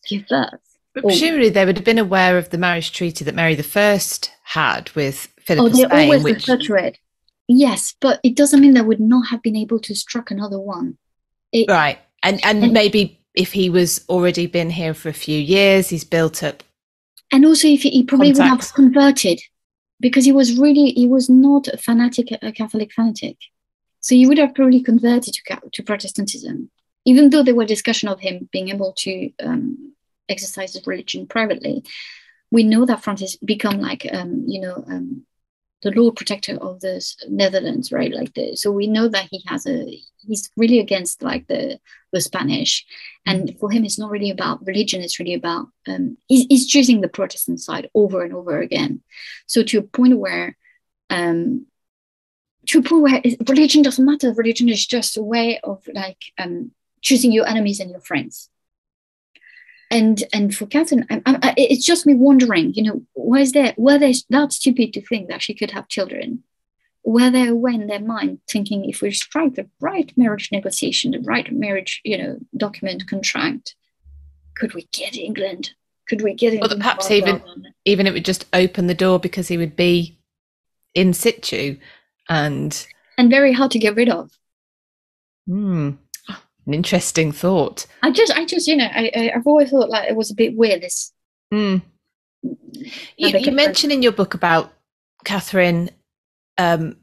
give birth. But presumably they would have been aware of the marriage treaty that Mary I had with Philip oh, of Spain. always which... refer to it. Yes, but it doesn't mean they would not have been able to struck another one. It, right. And, and, and maybe if he was already been here for a few years, he's built up. And also if he, he probably contacts. would have converted because he was really, he was not a fanatic, a Catholic fanatic. So he would have probably converted to, to Protestantism, even though there were discussion of him being able to um, exercises religion privately, we know that Francis become like um, you know um, the Lord Protector of the Netherlands, right? Like the so we know that he has a he's really against like the the Spanish, and for him it's not really about religion. It's really about um, he's, he's choosing the Protestant side over and over again. So to a point where um, to a point where religion doesn't matter. Religion is just a way of like um, choosing your enemies and your friends and and for Catherine, I, I, it's just me wondering, you know, was there were they that stupid to think that she could have children? Were they aware in their mind thinking if we strike the right marriage negotiation, the right marriage, you know, document contract, could we get England? Could we get England? Well, perhaps even even it would just open the door because he would be in situ and and very hard to get rid of. Hmm an interesting thought. I just, I just, you know, I, I have always thought like it was a bit weird. This. Mm. You, you mentioned in your book about Catherine. Um,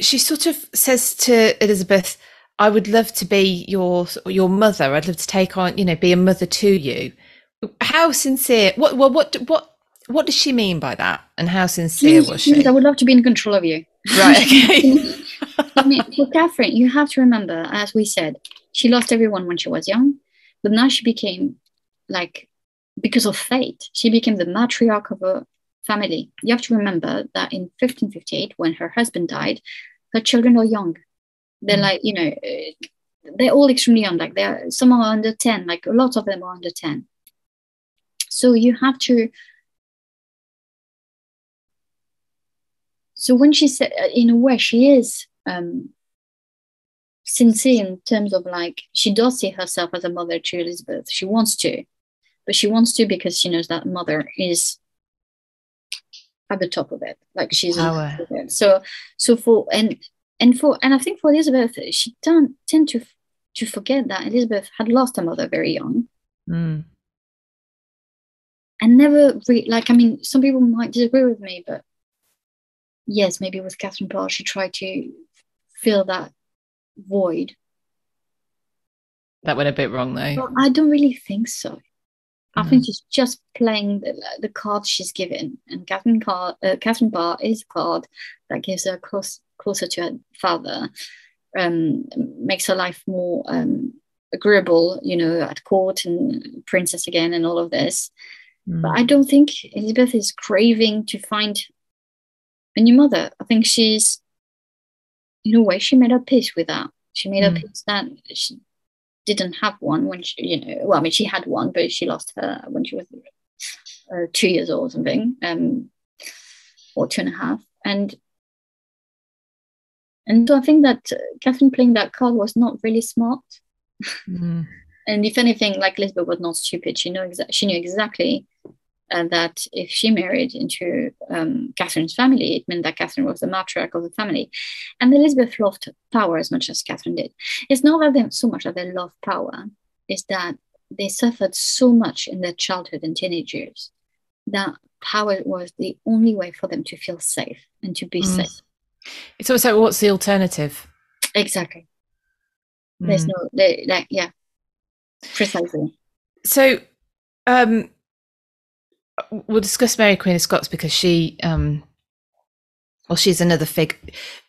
she sort of says to Elizabeth, "I would love to be your your mother. I'd love to take on, you know, be a mother to you." How sincere? What? Well, what? What? What does she mean by that? And how sincere was she? I would love to be in control of you. Right. Okay. I mean, for Catherine, you have to remember, as we said, she lost everyone when she was young, but now she became like, because of fate, she became the matriarch of a family. You have to remember that in 1558, when her husband died, her children are young. They're mm. like, you know, they're all extremely young. Like they're some are under 10, like a lot of them are under 10. So you have to so when she said in a way she is um, sincere in terms of like she does see herself as a mother to Elizabeth. She wants to, but she wants to because she knows that mother is at the top of it. Like she's so so for and and for and I think for Elizabeth, she don't tend to to forget that Elizabeth had lost her mother very young. Mm. And never re- like I mean, some people might disagree with me, but yes, maybe with Catherine Parr, she tried to fill that void. That went a bit wrong though. Well, I don't really think so. I think she's just playing the, the card she's given, and Catherine, Car- uh, Catherine Parr is a card that gives her close, closer to her father, um, makes her life more um, agreeable, you know, at court and princess again, and all of this. Mm. But I don't think Elizabeth is craving to find a new mother. I think she's in a way, she made her peace with that. She made mm. her peace that she didn't have one when she, you know, well, I mean, she had one, but she lost her when she was uh, two years old or something, um, or two and a half. And and so I think that uh, Catherine playing that card was not really smart. Mm. and if anything, like Elizabeth was not stupid. She knew exa- she knew exactly uh, that if she married into um, Catherine's family, it meant that Catherine was the matriarch of the family. And Elizabeth loved power as much as Catherine did. It's not that they so much that they love power, it's that they suffered so much in their childhood and teenage years that power was the only way for them to feel safe and to be mm. safe. It's also what's the alternative? Exactly. There's mm. no, there, yeah, precisely. So, um, we'll discuss Mary Queen of Scots because she, um, well, she's another figure.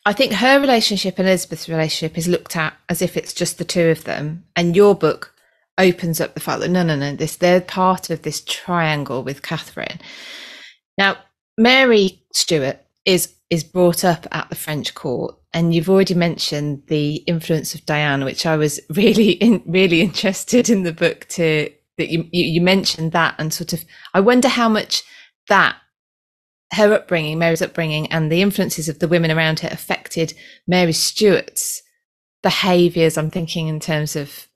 I think her relationship and Elizabeth's relationship is looked at as if it's just the two of them, and your book opens up the fact that no, no, no, this they're part of this triangle with Catherine. Now, Mary Stuart is is brought up at the French court, and you've already mentioned the influence of Diane, which I was really in, really interested in the book to that you, you mentioned that and sort of I wonder how much that her upbringing, Mary's upbringing, and the influences of the women around her affected Mary Stuart's behaviours. I'm thinking in terms of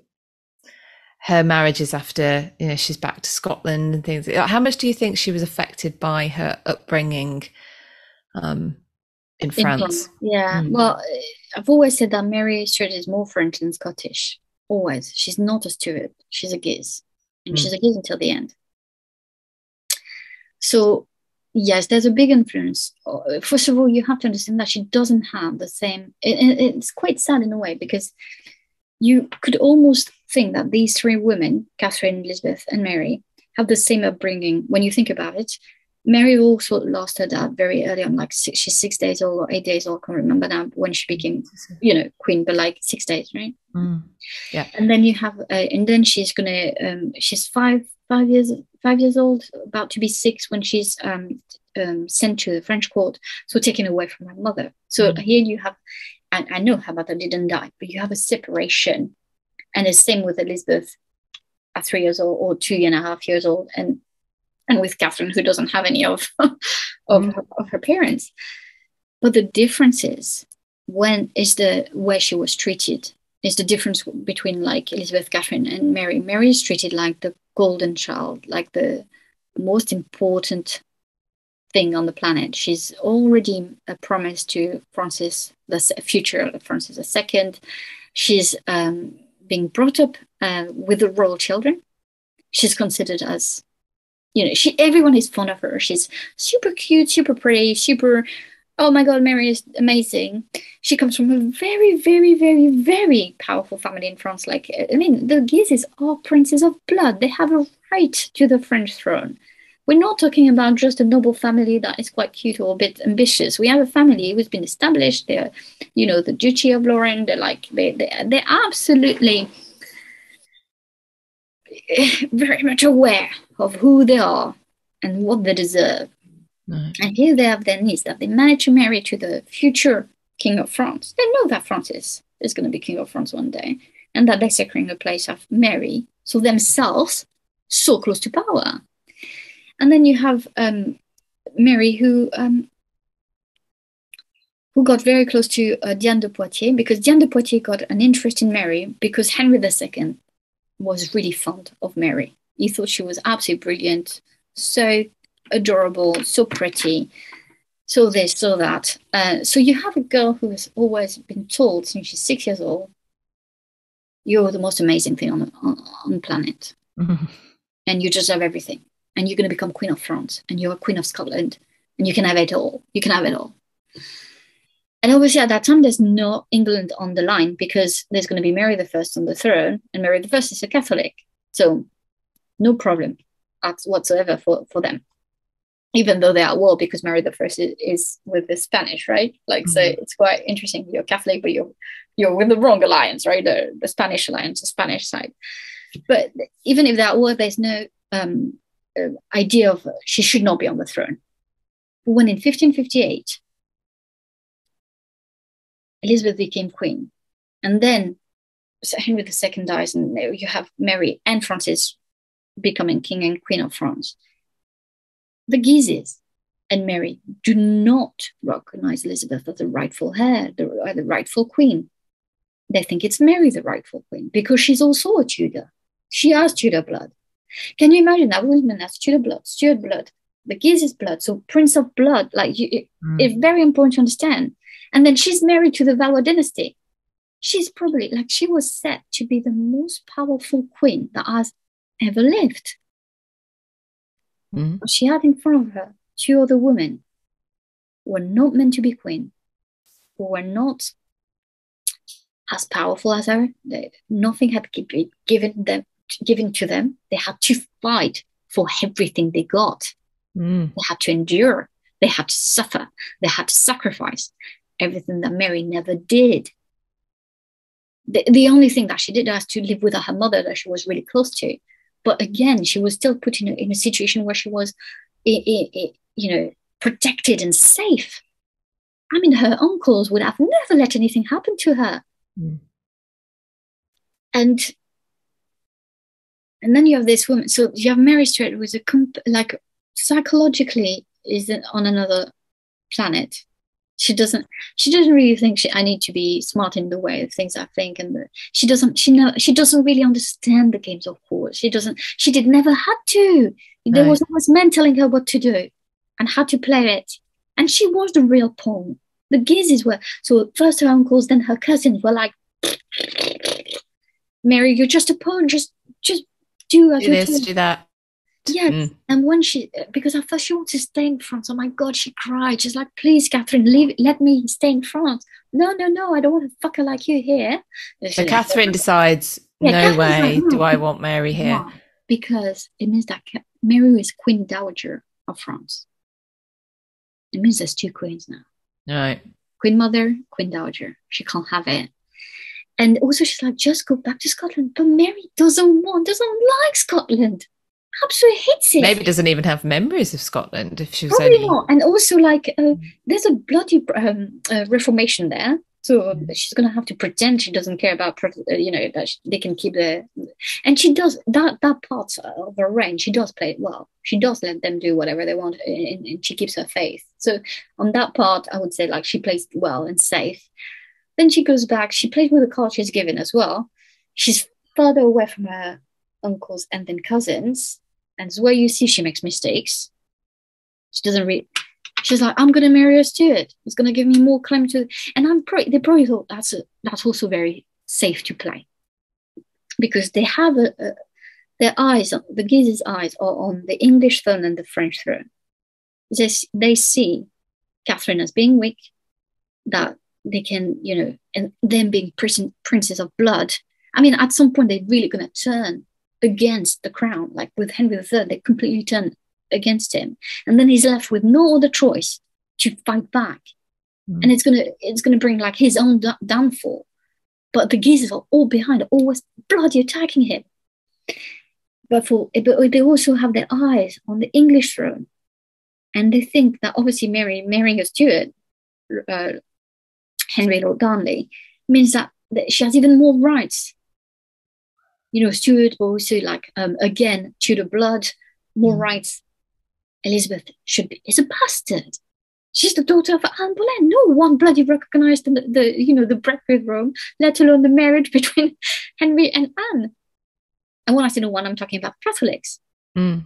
her marriages after you know she's back to Scotland and things. How much do you think she was affected by her upbringing um, in France? yeah, mm. well, I've always said that Mary Stuart is more French than Scottish. Always, she's not a Stuart; she's a Guise, and mm. she's a Guise until the end. So yes, there's a big influence. Uh, first of all, you have to understand that she doesn't have the same. It, it's quite sad in a way because you could almost think that these three women, Catherine, Elizabeth, and Mary, have the same upbringing when you think about it. Mary also lost her dad very early on, like six, she's six days old or eight days old. I can't remember now when she became, you know, queen, but like six days, right? Mm. Yeah. And then you have, uh, and then she's gonna, um, she's five, five years, five years old, about to be six when she's um, um, sent to the French court, so taken away from her mother. So mm. here you have, and I know her mother didn't die, but you have a separation, and the same with Elizabeth at three years old or two and a half years old, and and with Catherine, who doesn't have any of of, mm. her, of her parents. But the difference is when is the way she was treated is the difference between like Elizabeth, Catherine, and Mary. Mary is treated like the golden child, like the most important thing on the planet. She's already a promise to Francis, the future Francis II. She's um, being brought up uh, with the royal children. She's considered as you know, she everyone is fond of her. She's super cute, super pretty, super. Oh my God, Mary is amazing. She comes from a very, very, very, very powerful family in France. Like, I mean, the Guises are princes of blood. They have a right to the French throne. We're not talking about just a noble family that is quite cute or a bit ambitious. We have a family who's been established. They're, you know, the Duchy of Lorraine. They're like they they they're absolutely very much aware of who they are and what they deserve. And here they have their niece that they managed to marry to the future king of France. They know that Francis is going to be king of France one day, and that they're securing a place of Mary, so themselves so close to power. And then you have um, Mary, who um, who got very close to uh, Diane de Poitiers because Diane de Poitiers got an interest in Mary because Henry II was really fond of Mary. He thought she was absolutely brilliant, so adorable, so pretty, so this, so that. Uh, so you have a girl who has always been told since she's six years old, you're the most amazing thing on the, on, on the planet. Mm-hmm. And you deserve everything. And you're going to become Queen of France. And you're a Queen of Scotland. And you can have it all. You can have it all. And obviously, at that time, there's no England on the line because there's going to be Mary the First on the throne, and Mary the First is a Catholic, so no problem whatsoever for, for them. Even though they're at war because Mary the First is, is with the Spanish, right? Like, mm-hmm. so it's quite interesting. You're Catholic, but you're you're with the wrong alliance, right? The, the Spanish alliance, the Spanish side. But even if they're at war, there's no um, uh, idea of she should not be on the throne. But when in 1558 Elizabeth became queen. And then Henry II dies, and you have Mary and Francis becoming king and queen of France. The Guises and Mary do not recognize Elizabeth as the rightful heir, the, uh, the rightful queen. They think it's Mary, the rightful queen, because she's also a Tudor. She has Tudor blood. Can you imagine that woman has Tudor blood, Stuart blood, the Guises blood, so Prince of Blood? Like, you, it, mm. it's very important to understand and then she's married to the Valois dynasty. She's probably like she was said to be the most powerful queen that has ever lived. Mm-hmm. She had in front of her two other women who were not meant to be queen. who were not as powerful as her. They, nothing had been given them given to them. They had to fight for everything they got. Mm. They had to endure. They had to suffer. They had to sacrifice everything that Mary never did. The, the only thing that she did was to live with her mother that she was really close to. But again, she was still put in a, in a situation where she was, you know, protected and safe. I mean, her uncles would have never let anything happen to her. Mm. And and then you have this woman. So you have Mary Stuart, who is a comp- like psychologically is on another planet. She doesn't. She doesn't really think she, I need to be smart in the way of things I think, and the, she doesn't. She know. She doesn't really understand the games of horse. She doesn't. She did never had to. There was always men telling her what to do, and how to play it. And she was the real pawn. The Guises were so first her uncles, then her cousins were like, Mary, you're just a pawn. Just, just do as do this, do that. Yeah. Mm. And when she, because I thought she wanted to stay in France. Oh my God, she cried. She's like, please, Catherine, leave, let me stay in France. No, no, no, I don't want a fucker like you here. So Catherine decides, yeah, no Catherine's way like, no. do I want Mary here. Because it means that Mary is Queen Dowager of France. It means there's two queens now. Right. Queen Mother, Queen Dowager. She can't have it. And also she's like, just go back to Scotland. But Mary doesn't want, doesn't like Scotland absolutely hates it. Maybe doesn't even have memories of Scotland if she was Probably only. Not. And also, like, uh, there's a bloody um, uh, reformation there. So um, she's gonna have to pretend she doesn't care about, uh, you know, that she, they can keep the, and she does that. That part of her reign, she does play it well. She does let them do whatever they want, and, and she keeps her faith. So on that part, I would say like she plays well and safe. Then she goes back. She plays with the cards she's given as well. She's further away from her uncles and then cousins and it's where you see she makes mistakes. She doesn't read. She's like, I'm gonna marry a Stuart. It's gonna give me more claim to. And I'm probably they probably thought that's a, that's also very safe to play because they have a, a their eyes, the Guises' eyes, are on the English throne and the French throne. They they see Catherine as being weak, that they can, you know, and them being princes of blood. I mean, at some point they're really gonna turn against the crown. Like with Henry III, they completely turned against him, and then he's left with no other choice to fight back, mm. and it's gonna it's gonna bring like his own d- downfall. But the Guises are all behind, always bloody attacking him. But for but they also have their eyes on the English throne, and they think that obviously Mary marrying a Stuart, uh, Henry Lord Darnley, means that, that she has even more rights you know, Stuart also like um, again Tudor blood, more mm. rights. Elizabeth should be is a bastard. She's the daughter of Anne Boleyn. No one bloody recognized the, the you know the break with Rome, let alone the marriage between Henry and Anne. And when I say no one, I'm talking about Catholics. Mm.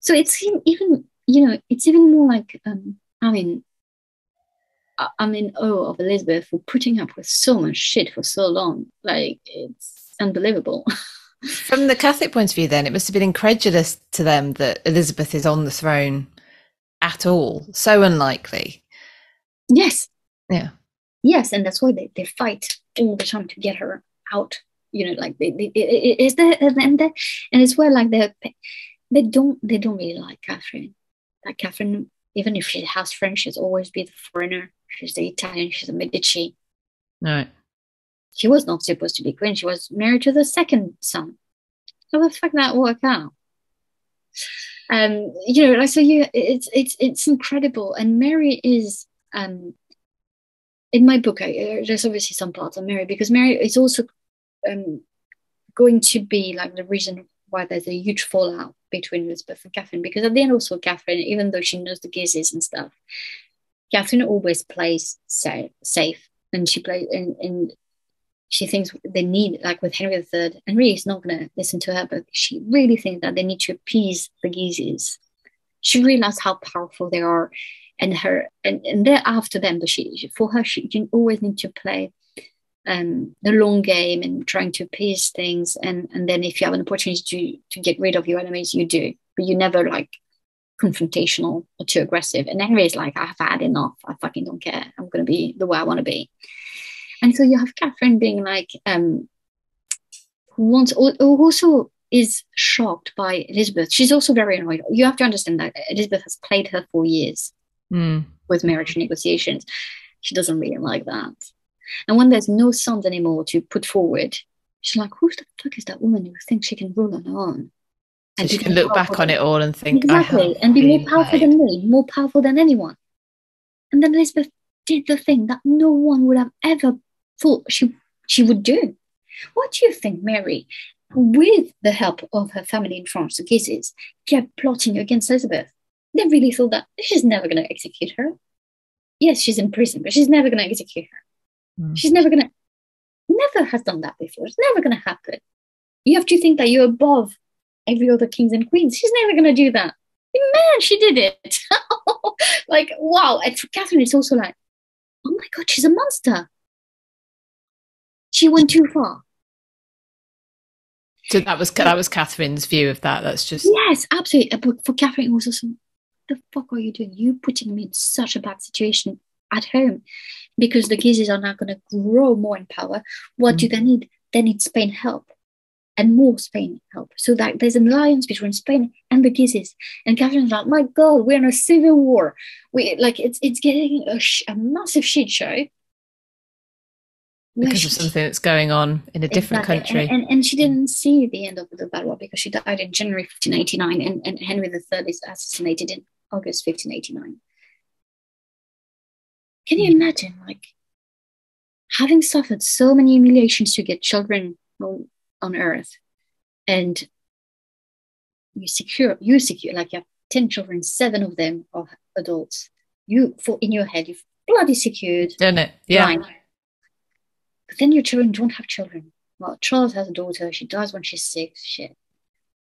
So it's even you know it's even more like um, I mean I'm in awe of Elizabeth for putting up with so much shit for so long. Like it's unbelievable. From the Catholic point of view, then, it must have been incredulous to them that Elizabeth is on the throne at all. So unlikely. Yes. Yeah. Yes, and that's why they, they fight all the time to get her out. You know, like they, they is there and there, and it's where like they they don't they don't really like Catherine. Like Catherine, even if she has friends, she's always be the foreigner. She's the Italian. She's a Medici. Right she was not supposed to be queen. She was married to the second son. How the fuck that work out? Um, you know, like so you it's it's it's incredible. And Mary is um in my book, I, there's obviously some parts on Mary because Mary is also um going to be like the reason why there's a huge fallout between Elizabeth and Catherine. Because at the end, also Catherine, even though she knows the Guises and stuff, Catherine always plays safe, safe and she plays and, and she thinks they need, like with Henry III, and really is not going to listen to her, but she really thinks that they need to appease the Guises. She realized how powerful they are, and her and, and they're after them. But she, for her, she you always need to play um, the long game and trying to appease things. And and then if you have an opportunity to to get rid of your enemies, you do, but you never like confrontational or too aggressive. And Henry is like, I've had enough. I fucking don't care. I'm going to be the way I want to be. And so you have Catherine being like, um, who wants, who also is shocked by Elizabeth. She's also very annoyed. You have to understand that Elizabeth has played her for years mm. with marriage negotiations. She doesn't really like that. And when there's no sons anymore to put forward, she's like, who the fuck is that woman who thinks she can rule on her own? So she can look back on it all and think exactly, and be more powerful than me, more powerful than anyone. And then Elizabeth did the thing that no one would have ever thought she she would do. What do you think, Mary, with the help of her family in France, the Guises, kept plotting against Elizabeth? They really thought that she's never going to execute her. Yes, she's in prison, but she's never going to execute her. Mm. She's never going to, never has done that before. It's never going to happen. You have to think that you're above every other kings and queens. She's never going to do that. Man, she did it. like, wow. And for Catherine, it's also like, oh my God, she's a monster. She went too far. So that was that was Catherine's view of that. That's just yes, absolutely. But for Catherine, it was also, the fuck are you doing? You putting me in such a bad situation at home because the Guises are now going to grow more in power. What mm. do they need? They need Spain help and more Spain help. So that there's an alliance between Spain and the Guises. And Catherine's like, my God, we're in a civil war. We like it's it's getting a, sh- a massive shit show. Because of something that's going on in a different exactly. country. And, and, and, she didn't see the end of the battle because she died in January 1589 and, and Henry III is assassinated in August 1589. Can you imagine, like, having suffered so many humiliations to get children on earth and you secure you secure like you have 10 children seven of them are adults you for in your head you've bloody secured done it yeah. But then your children don't have children. Well charles has a daughter. She dies when she's six. Shit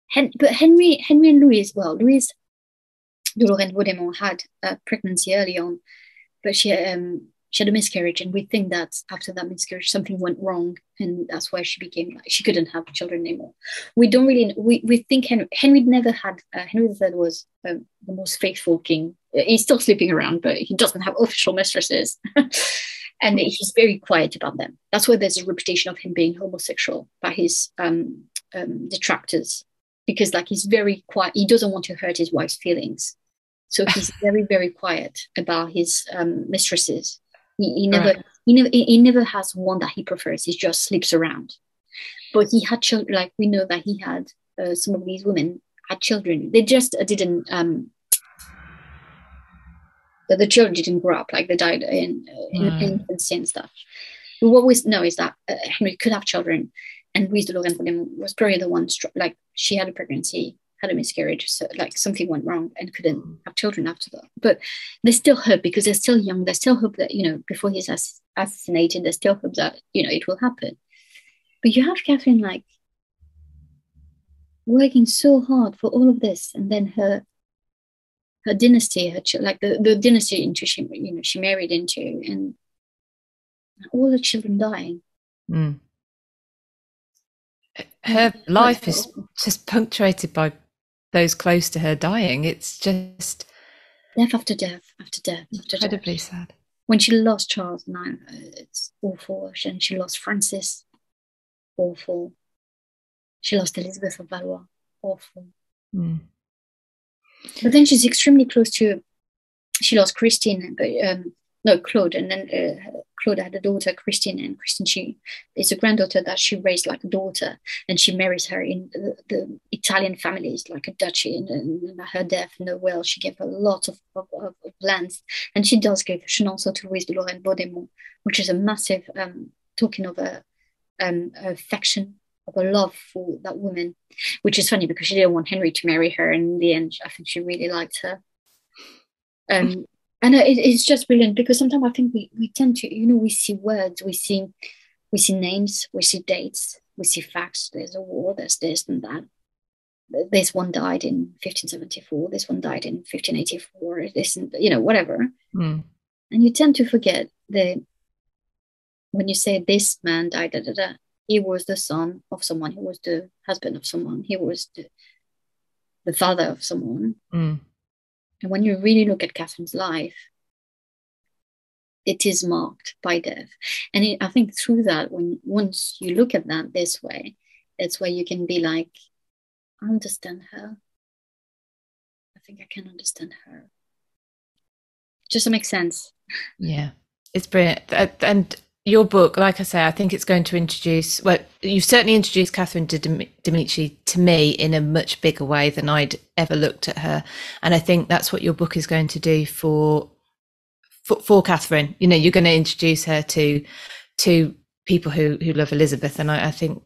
Hen- but henry henry and louise well louise de lorraine vaudemont had a pregnancy early on but she um she had a miscarriage and we think that after that miscarriage something went wrong and that's why she became like she couldn't have children anymore. We don't really we, we think henry, henry never had uh, henry iii was um, the most faithful king. He's still sleeping around but he doesn't have official mistresses and he's very quiet about them that's why there's a reputation of him being homosexual by his um, um, detractors because like he's very quiet he doesn't want to hurt his wife's feelings so he's very very quiet about his um, mistresses he, he never right. he never he never has one that he prefers. He just sleeps around. But he had children. Like we know that he had uh, some of these women had children. They just didn't. Um, the, the children didn't grow up. Like they died in in mm. infancy and stuff. But what we know is that uh, Henry could have children, and Louise de Lorraine was probably the one. Like she had a pregnancy had a miscarriage, so like something went wrong and couldn't have children after that. But there's still hope because they're still young. There's still hope that you know before he's assassinated, there's still hope that you know it will happen. But you have Catherine like working so hard for all of this, and then her her dynasty, her like the, the dynasty into she you know she married into, and all the children dying. Mm. Her life is just punctuated by those close to her dying. It's just death after death after death after incredibly death. sad. When she lost Charles IX, it's awful. And she lost Francis, awful. She lost Elizabeth of Valois, awful. Mm. But then she's extremely close to. She lost Christine, but um, no Claude, and then uh, Claude had a daughter, Christine, and Christine she is a granddaughter that she raised like a daughter, and she marries her in the, the Italian families like a duchy. And, and her death in the will, she gave a lot of, of, of, lands, and she does give also to Louise de Lorraine Vaudemont, which is a massive um, talking of a um, affection of a love for that woman, which is funny because she didn't want Henry to marry her, and in the end, I think she really liked her. Um, and it, it's just brilliant because sometimes I think we, we tend to, you know, we see words, we see we see names, we see dates, we see facts. There's a war, there's this and that. This one died in 1574. This one died in 1584. This, and, you know, whatever. Mm. And you tend to forget that when you say this man died, da, da, da, he was the son of someone. He was the husband of someone. He was the, the father of someone. Mm And when you really look at Catherine's life, it is marked by death. And it, I think through that, when once you look at that this way, it's where you can be like, I understand her. I think I can understand her. Just to make sense. Yeah, it's brilliant. And your book, like I say, I think it's going to introduce, well, you've certainly introduced Catherine Medici to me in a much bigger way than I'd ever looked at her. And I think that's what your book is going to do for, for, for Catherine. You know, you're going to introduce her to, to people who, who love Elizabeth. And I, I think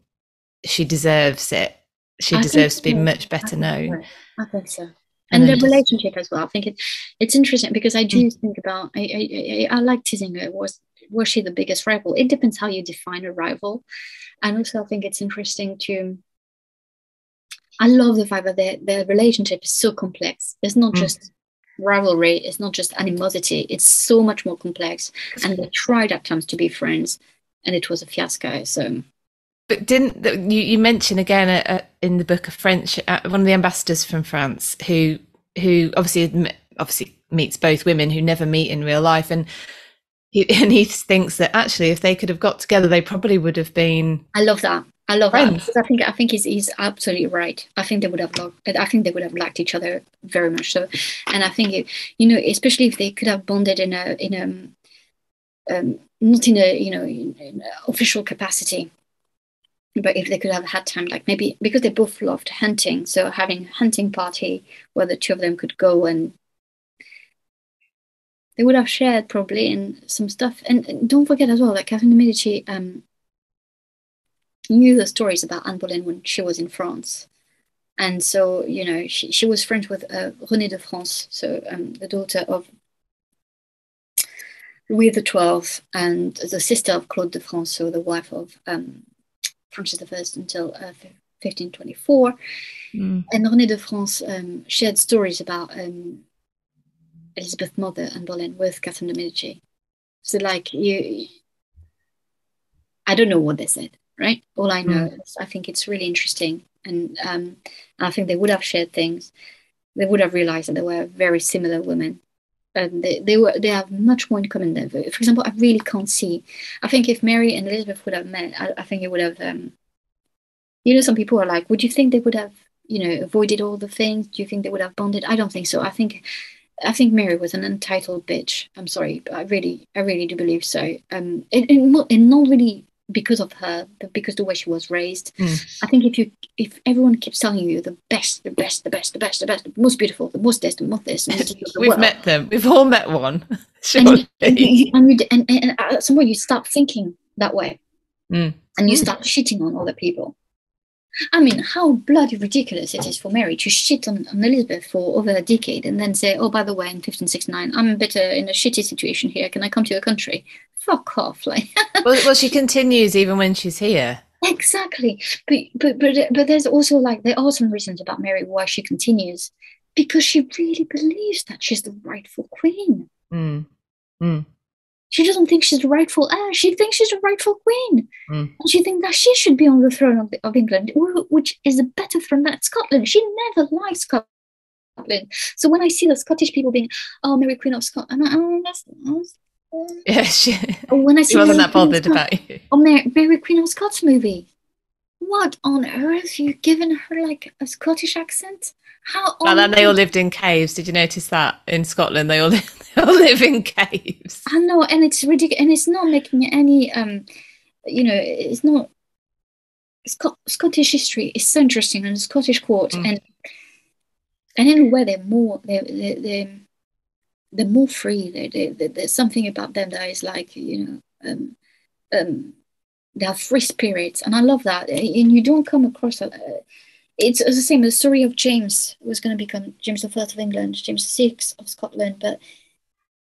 she deserves it. She I deserves to be much better known. So. I think so. And, and the relationship as well. I think it, it's interesting because I do mm. think about. I, I I, I like teasing her. Was was she the biggest rival? It depends how you define a rival. And also, I think it's interesting to. I love the fact that their, their relationship is so complex. It's not mm. just rivalry, it's not just animosity, it's so much more complex. And they tried at times to be friends, and it was a fiasco. So. But didn't you, you mention again uh, uh, in the book of French uh, one of the ambassadors from France who who obviously obviously meets both women who never meet in real life and he, and he thinks that actually if they could have got together they probably would have been i love that. I love friends. that i think i think he's, he's absolutely right. I think they would have loved i think they would have liked each other very much so. And i think it, you know especially if they could have bonded in a in a um, not in a you know in, in official capacity. But if they could have had time like maybe because they both loved hunting so having a hunting party where the two of them could go and they would have shared probably in some stuff. And, and don't forget as well that Catherine de Medici um, knew the stories about Anne Boleyn when she was in France. And so, you know, she, she was friends with uh, Renée de France, so um, the daughter of Louis XII and the sister of Claude de France, so the wife of um, Francis I until uh, 1524. Mm. And Renée de France um, shared stories about um, Elizabeth Mother Anne Boleyn with Catherine de Medici. So like you, I don't know what they said, right? All I know mm. is I think it's really interesting, and um, I think they would have shared things. They would have realized that they were very similar women, and they, they were they have much more in common. Than, for example, I really can't see. I think if Mary and Elizabeth would have met, I, I think it would have. Um, you know, some people are like, would you think they would have, you know, avoided all the things? Do you think they would have bonded? I don't think so. I think I think Mary was an entitled bitch. I'm sorry, but I really, I really do believe so. Um, and, and, not, and not really because of her, but because the way she was raised. Mm. I think if you, if everyone keeps telling you the best, the best, the best, the best, the best, the most beautiful, the most this, the most this, the we've world, met them. We've all met one. Surely. And, you, and, you, and, and, at some point you start thinking that way, mm. and you start shitting on other people. I mean, how bloody ridiculous it is for Mary to shit on, on, Elizabeth for over a decade and then say, oh, by the way, in 1569, I'm a bit uh, in a shitty situation here. Can I come to your country? Fuck off. Like, well, well, she continues even when she's here. Exactly. But, but, but, but there's also like, there are some reasons about Mary why she continues because she really believes that she's the rightful queen. Mm. Mm. She doesn't think she's the rightful heir. She thinks she's the rightful queen. Mm. And she thinks that she should be on the throne of, the, of England, which is a better throne than Scotland. She never liked Scotland. So when I see the Scottish people being, oh, Mary Queen of Scotland, I'm oh, that's, that's, yeah, she, when I see she wasn't Mary that bothered about you. Oh, Mary, Mary Queen of Scots movie. What on earth? You've given her like a Scottish accent? How? And then they all lived in caves. Did you notice that in Scotland? They all, they all live in caves. I know, and it's ridiculous, and it's not making any. Um, you know, it's not. Scot- Scottish history is so interesting, and Scottish court, mm. and and in a way they're more they're they're, they're, they're more free. They're, they're, there's something about them that is like you know. Um, um, they have free spirits, and I love that. And you don't come across a, it's, the same. The story of James was going to become James the First of England, James the Sixth of Scotland, but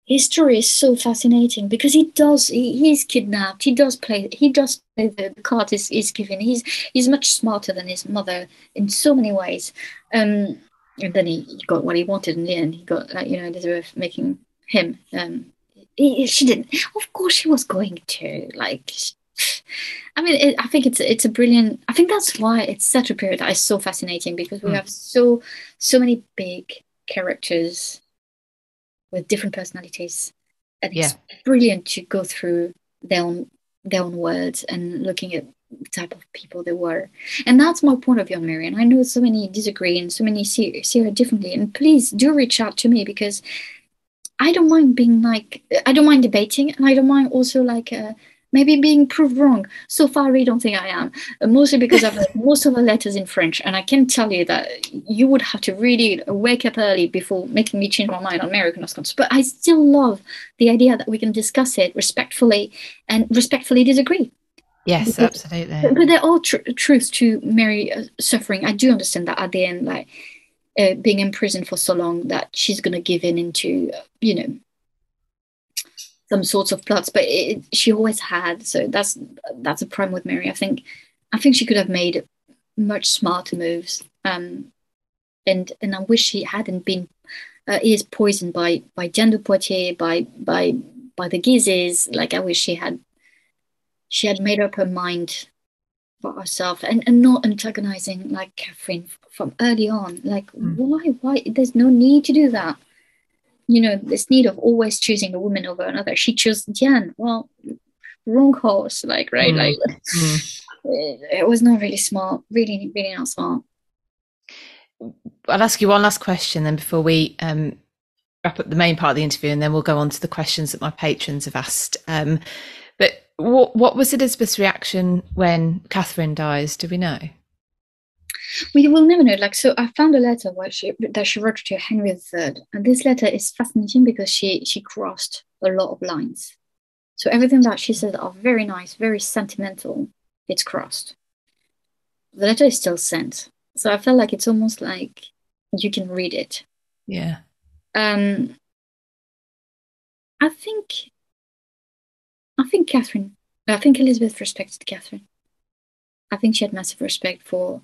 his story is so fascinating because he does he, he's kidnapped. He does play. He does play the, the card is, is given. He's he's much smarter than his mother in so many ways. Um, and then he, he got what he wanted in the end. He got like you know Elizabeth making him. Um, he, she didn't. Of course, she was going to like I mean, it, I think it's it's a brilliant. I think that's why it's such a period that is so fascinating because we mm. have so so many big characters with different personalities, and yeah. it's brilliant to go through their own their own words and looking at the type of people they were. And that's my point of view on Mary. And I know so many disagree and so many see, see her differently. And please do reach out to me because I don't mind being like, I don't mind debating. And I don't mind also like, uh, maybe being proved wrong. So far, I really don't think I am, uh, mostly because I've read most of the letters in French. And I can tell you that you would have to really wake up early before making me change my mind on American Wisconsin. But I still love the idea that we can discuss it respectfully and respectfully disagree. Yes, because, absolutely. But, but there are tr- truths to Mary uh, suffering. I do understand that at the end, like uh, being in prison for so long, that she's going to give in into, uh, you know, some sorts of plots, but it, she always had. So that's that's a problem with Mary. I think I think she could have made much smarter moves. Um, and and I wish she hadn't been uh, is poisoned by by Diane de Poitiers, by by by the Guises. Like I wish she had she had made up her mind for herself and, and not antagonizing like Catherine from early on. Like mm. why why there's no need to do that you know, this need of always choosing a woman over another. She chose Diane. Well, wrong horse, like, right? Mm. Like, mm. It, it, was not really smart, really, really not smart. I'll ask you one last question then before we um, wrap up the main part of the interview, and then we'll go on to the questions that my patrons have asked. Um, but what, what was Elizabeth's reaction when Catherine dies? Do we know? We will never know. Like, so I found a letter where she, that she wrote to Henry III, and this letter is fascinating because she she crossed a lot of lines. So everything that she said are very nice, very sentimental. It's crossed. The letter is still sent, so I felt like it's almost like you can read it. Yeah. Um. I think. I think Catherine. I think Elizabeth respected Catherine. I think she had massive respect for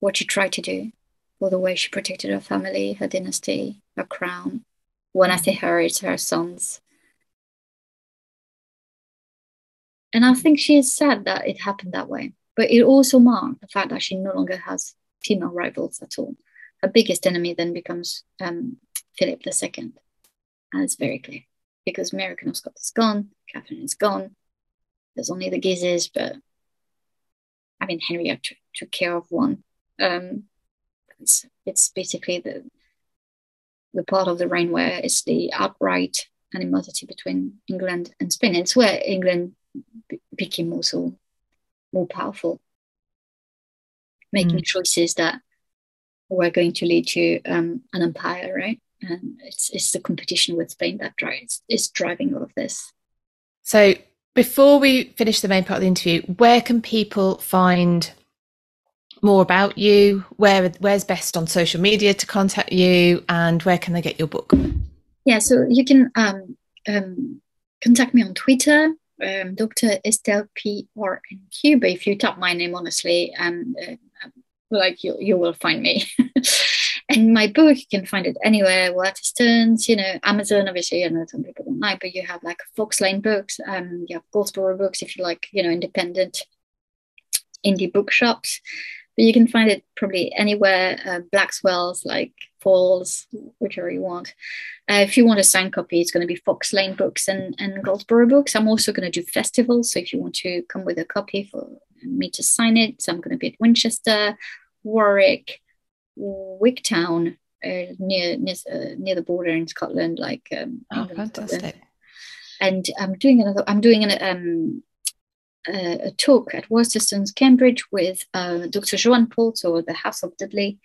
what she tried to do, for the way she protected her family, her dynasty, her crown. When I say her, it's her sons. And I think she is sad that it happened that way. But it also marked the fact that she no longer has female rivals at all. Her biggest enemy then becomes um, Philip II. And it's very clear because Mary Scott is gone, Catherine is gone. There's only the Guises, but I mean, Henry took care of one. Um, it's, it's basically the the part of the reign where it's the outright animosity between England and Spain. It's where England b- became also more powerful, making mm. choices that were going to lead to um, an empire, right? And it's it's the competition with Spain that drives is driving all of this. So before we finish the main part of the interview, where can people find more about you, where where's best on social media to contact you, and where can they get your book? Yeah, so you can um, um, contact me on Twitter, um, Dr. Estelle P R N Q. But if you type my name, honestly, um, uh, like you you will find me. and my book, you can find it anywhere. Waterstones, you know, Amazon. Obviously, I know some people don't like, but you have like Fox Lane Books. Um, you have Goldsboro Books if you like, you know, independent indie bookshops but you can find it probably anywhere uh, Blackwell's like Foyles, whichever you want. Uh, if you want a signed copy, it's going to be Fox Lane Books and, and Goldsboro Books. I'm also going to do festivals. So if you want to come with a copy for me to sign it, so I'm going to be at Winchester, Warwick, Wigtown, uh, near near, uh, near the border in Scotland, like um, oh, fantastic. And I'm doing another. I'm doing an um, a talk at Waterstones, Cambridge, with uh, Dr. Joanne Paul, author the House of Dudley,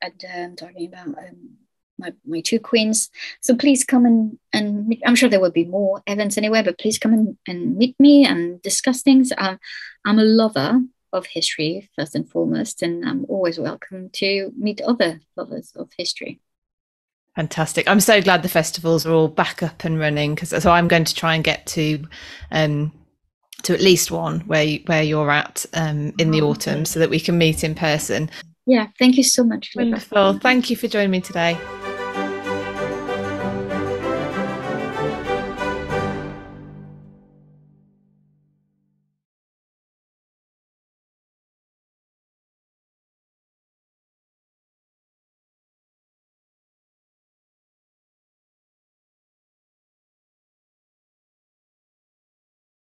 and um, talking about um, my, my two queens. So please come and, and meet, I'm sure there will be more events anywhere, but please come and, and meet me and discuss things. Um, I'm a lover of history, first and foremost, and I'm always welcome to meet other lovers of history. Fantastic. I'm so glad the festivals are all back up and running because so I'm going to try and get to um, to at least one where you, where you're at um, in the oh, autumn so that we can meet in person. Yeah, thank you so much. Wonderful. Thank you for joining me today.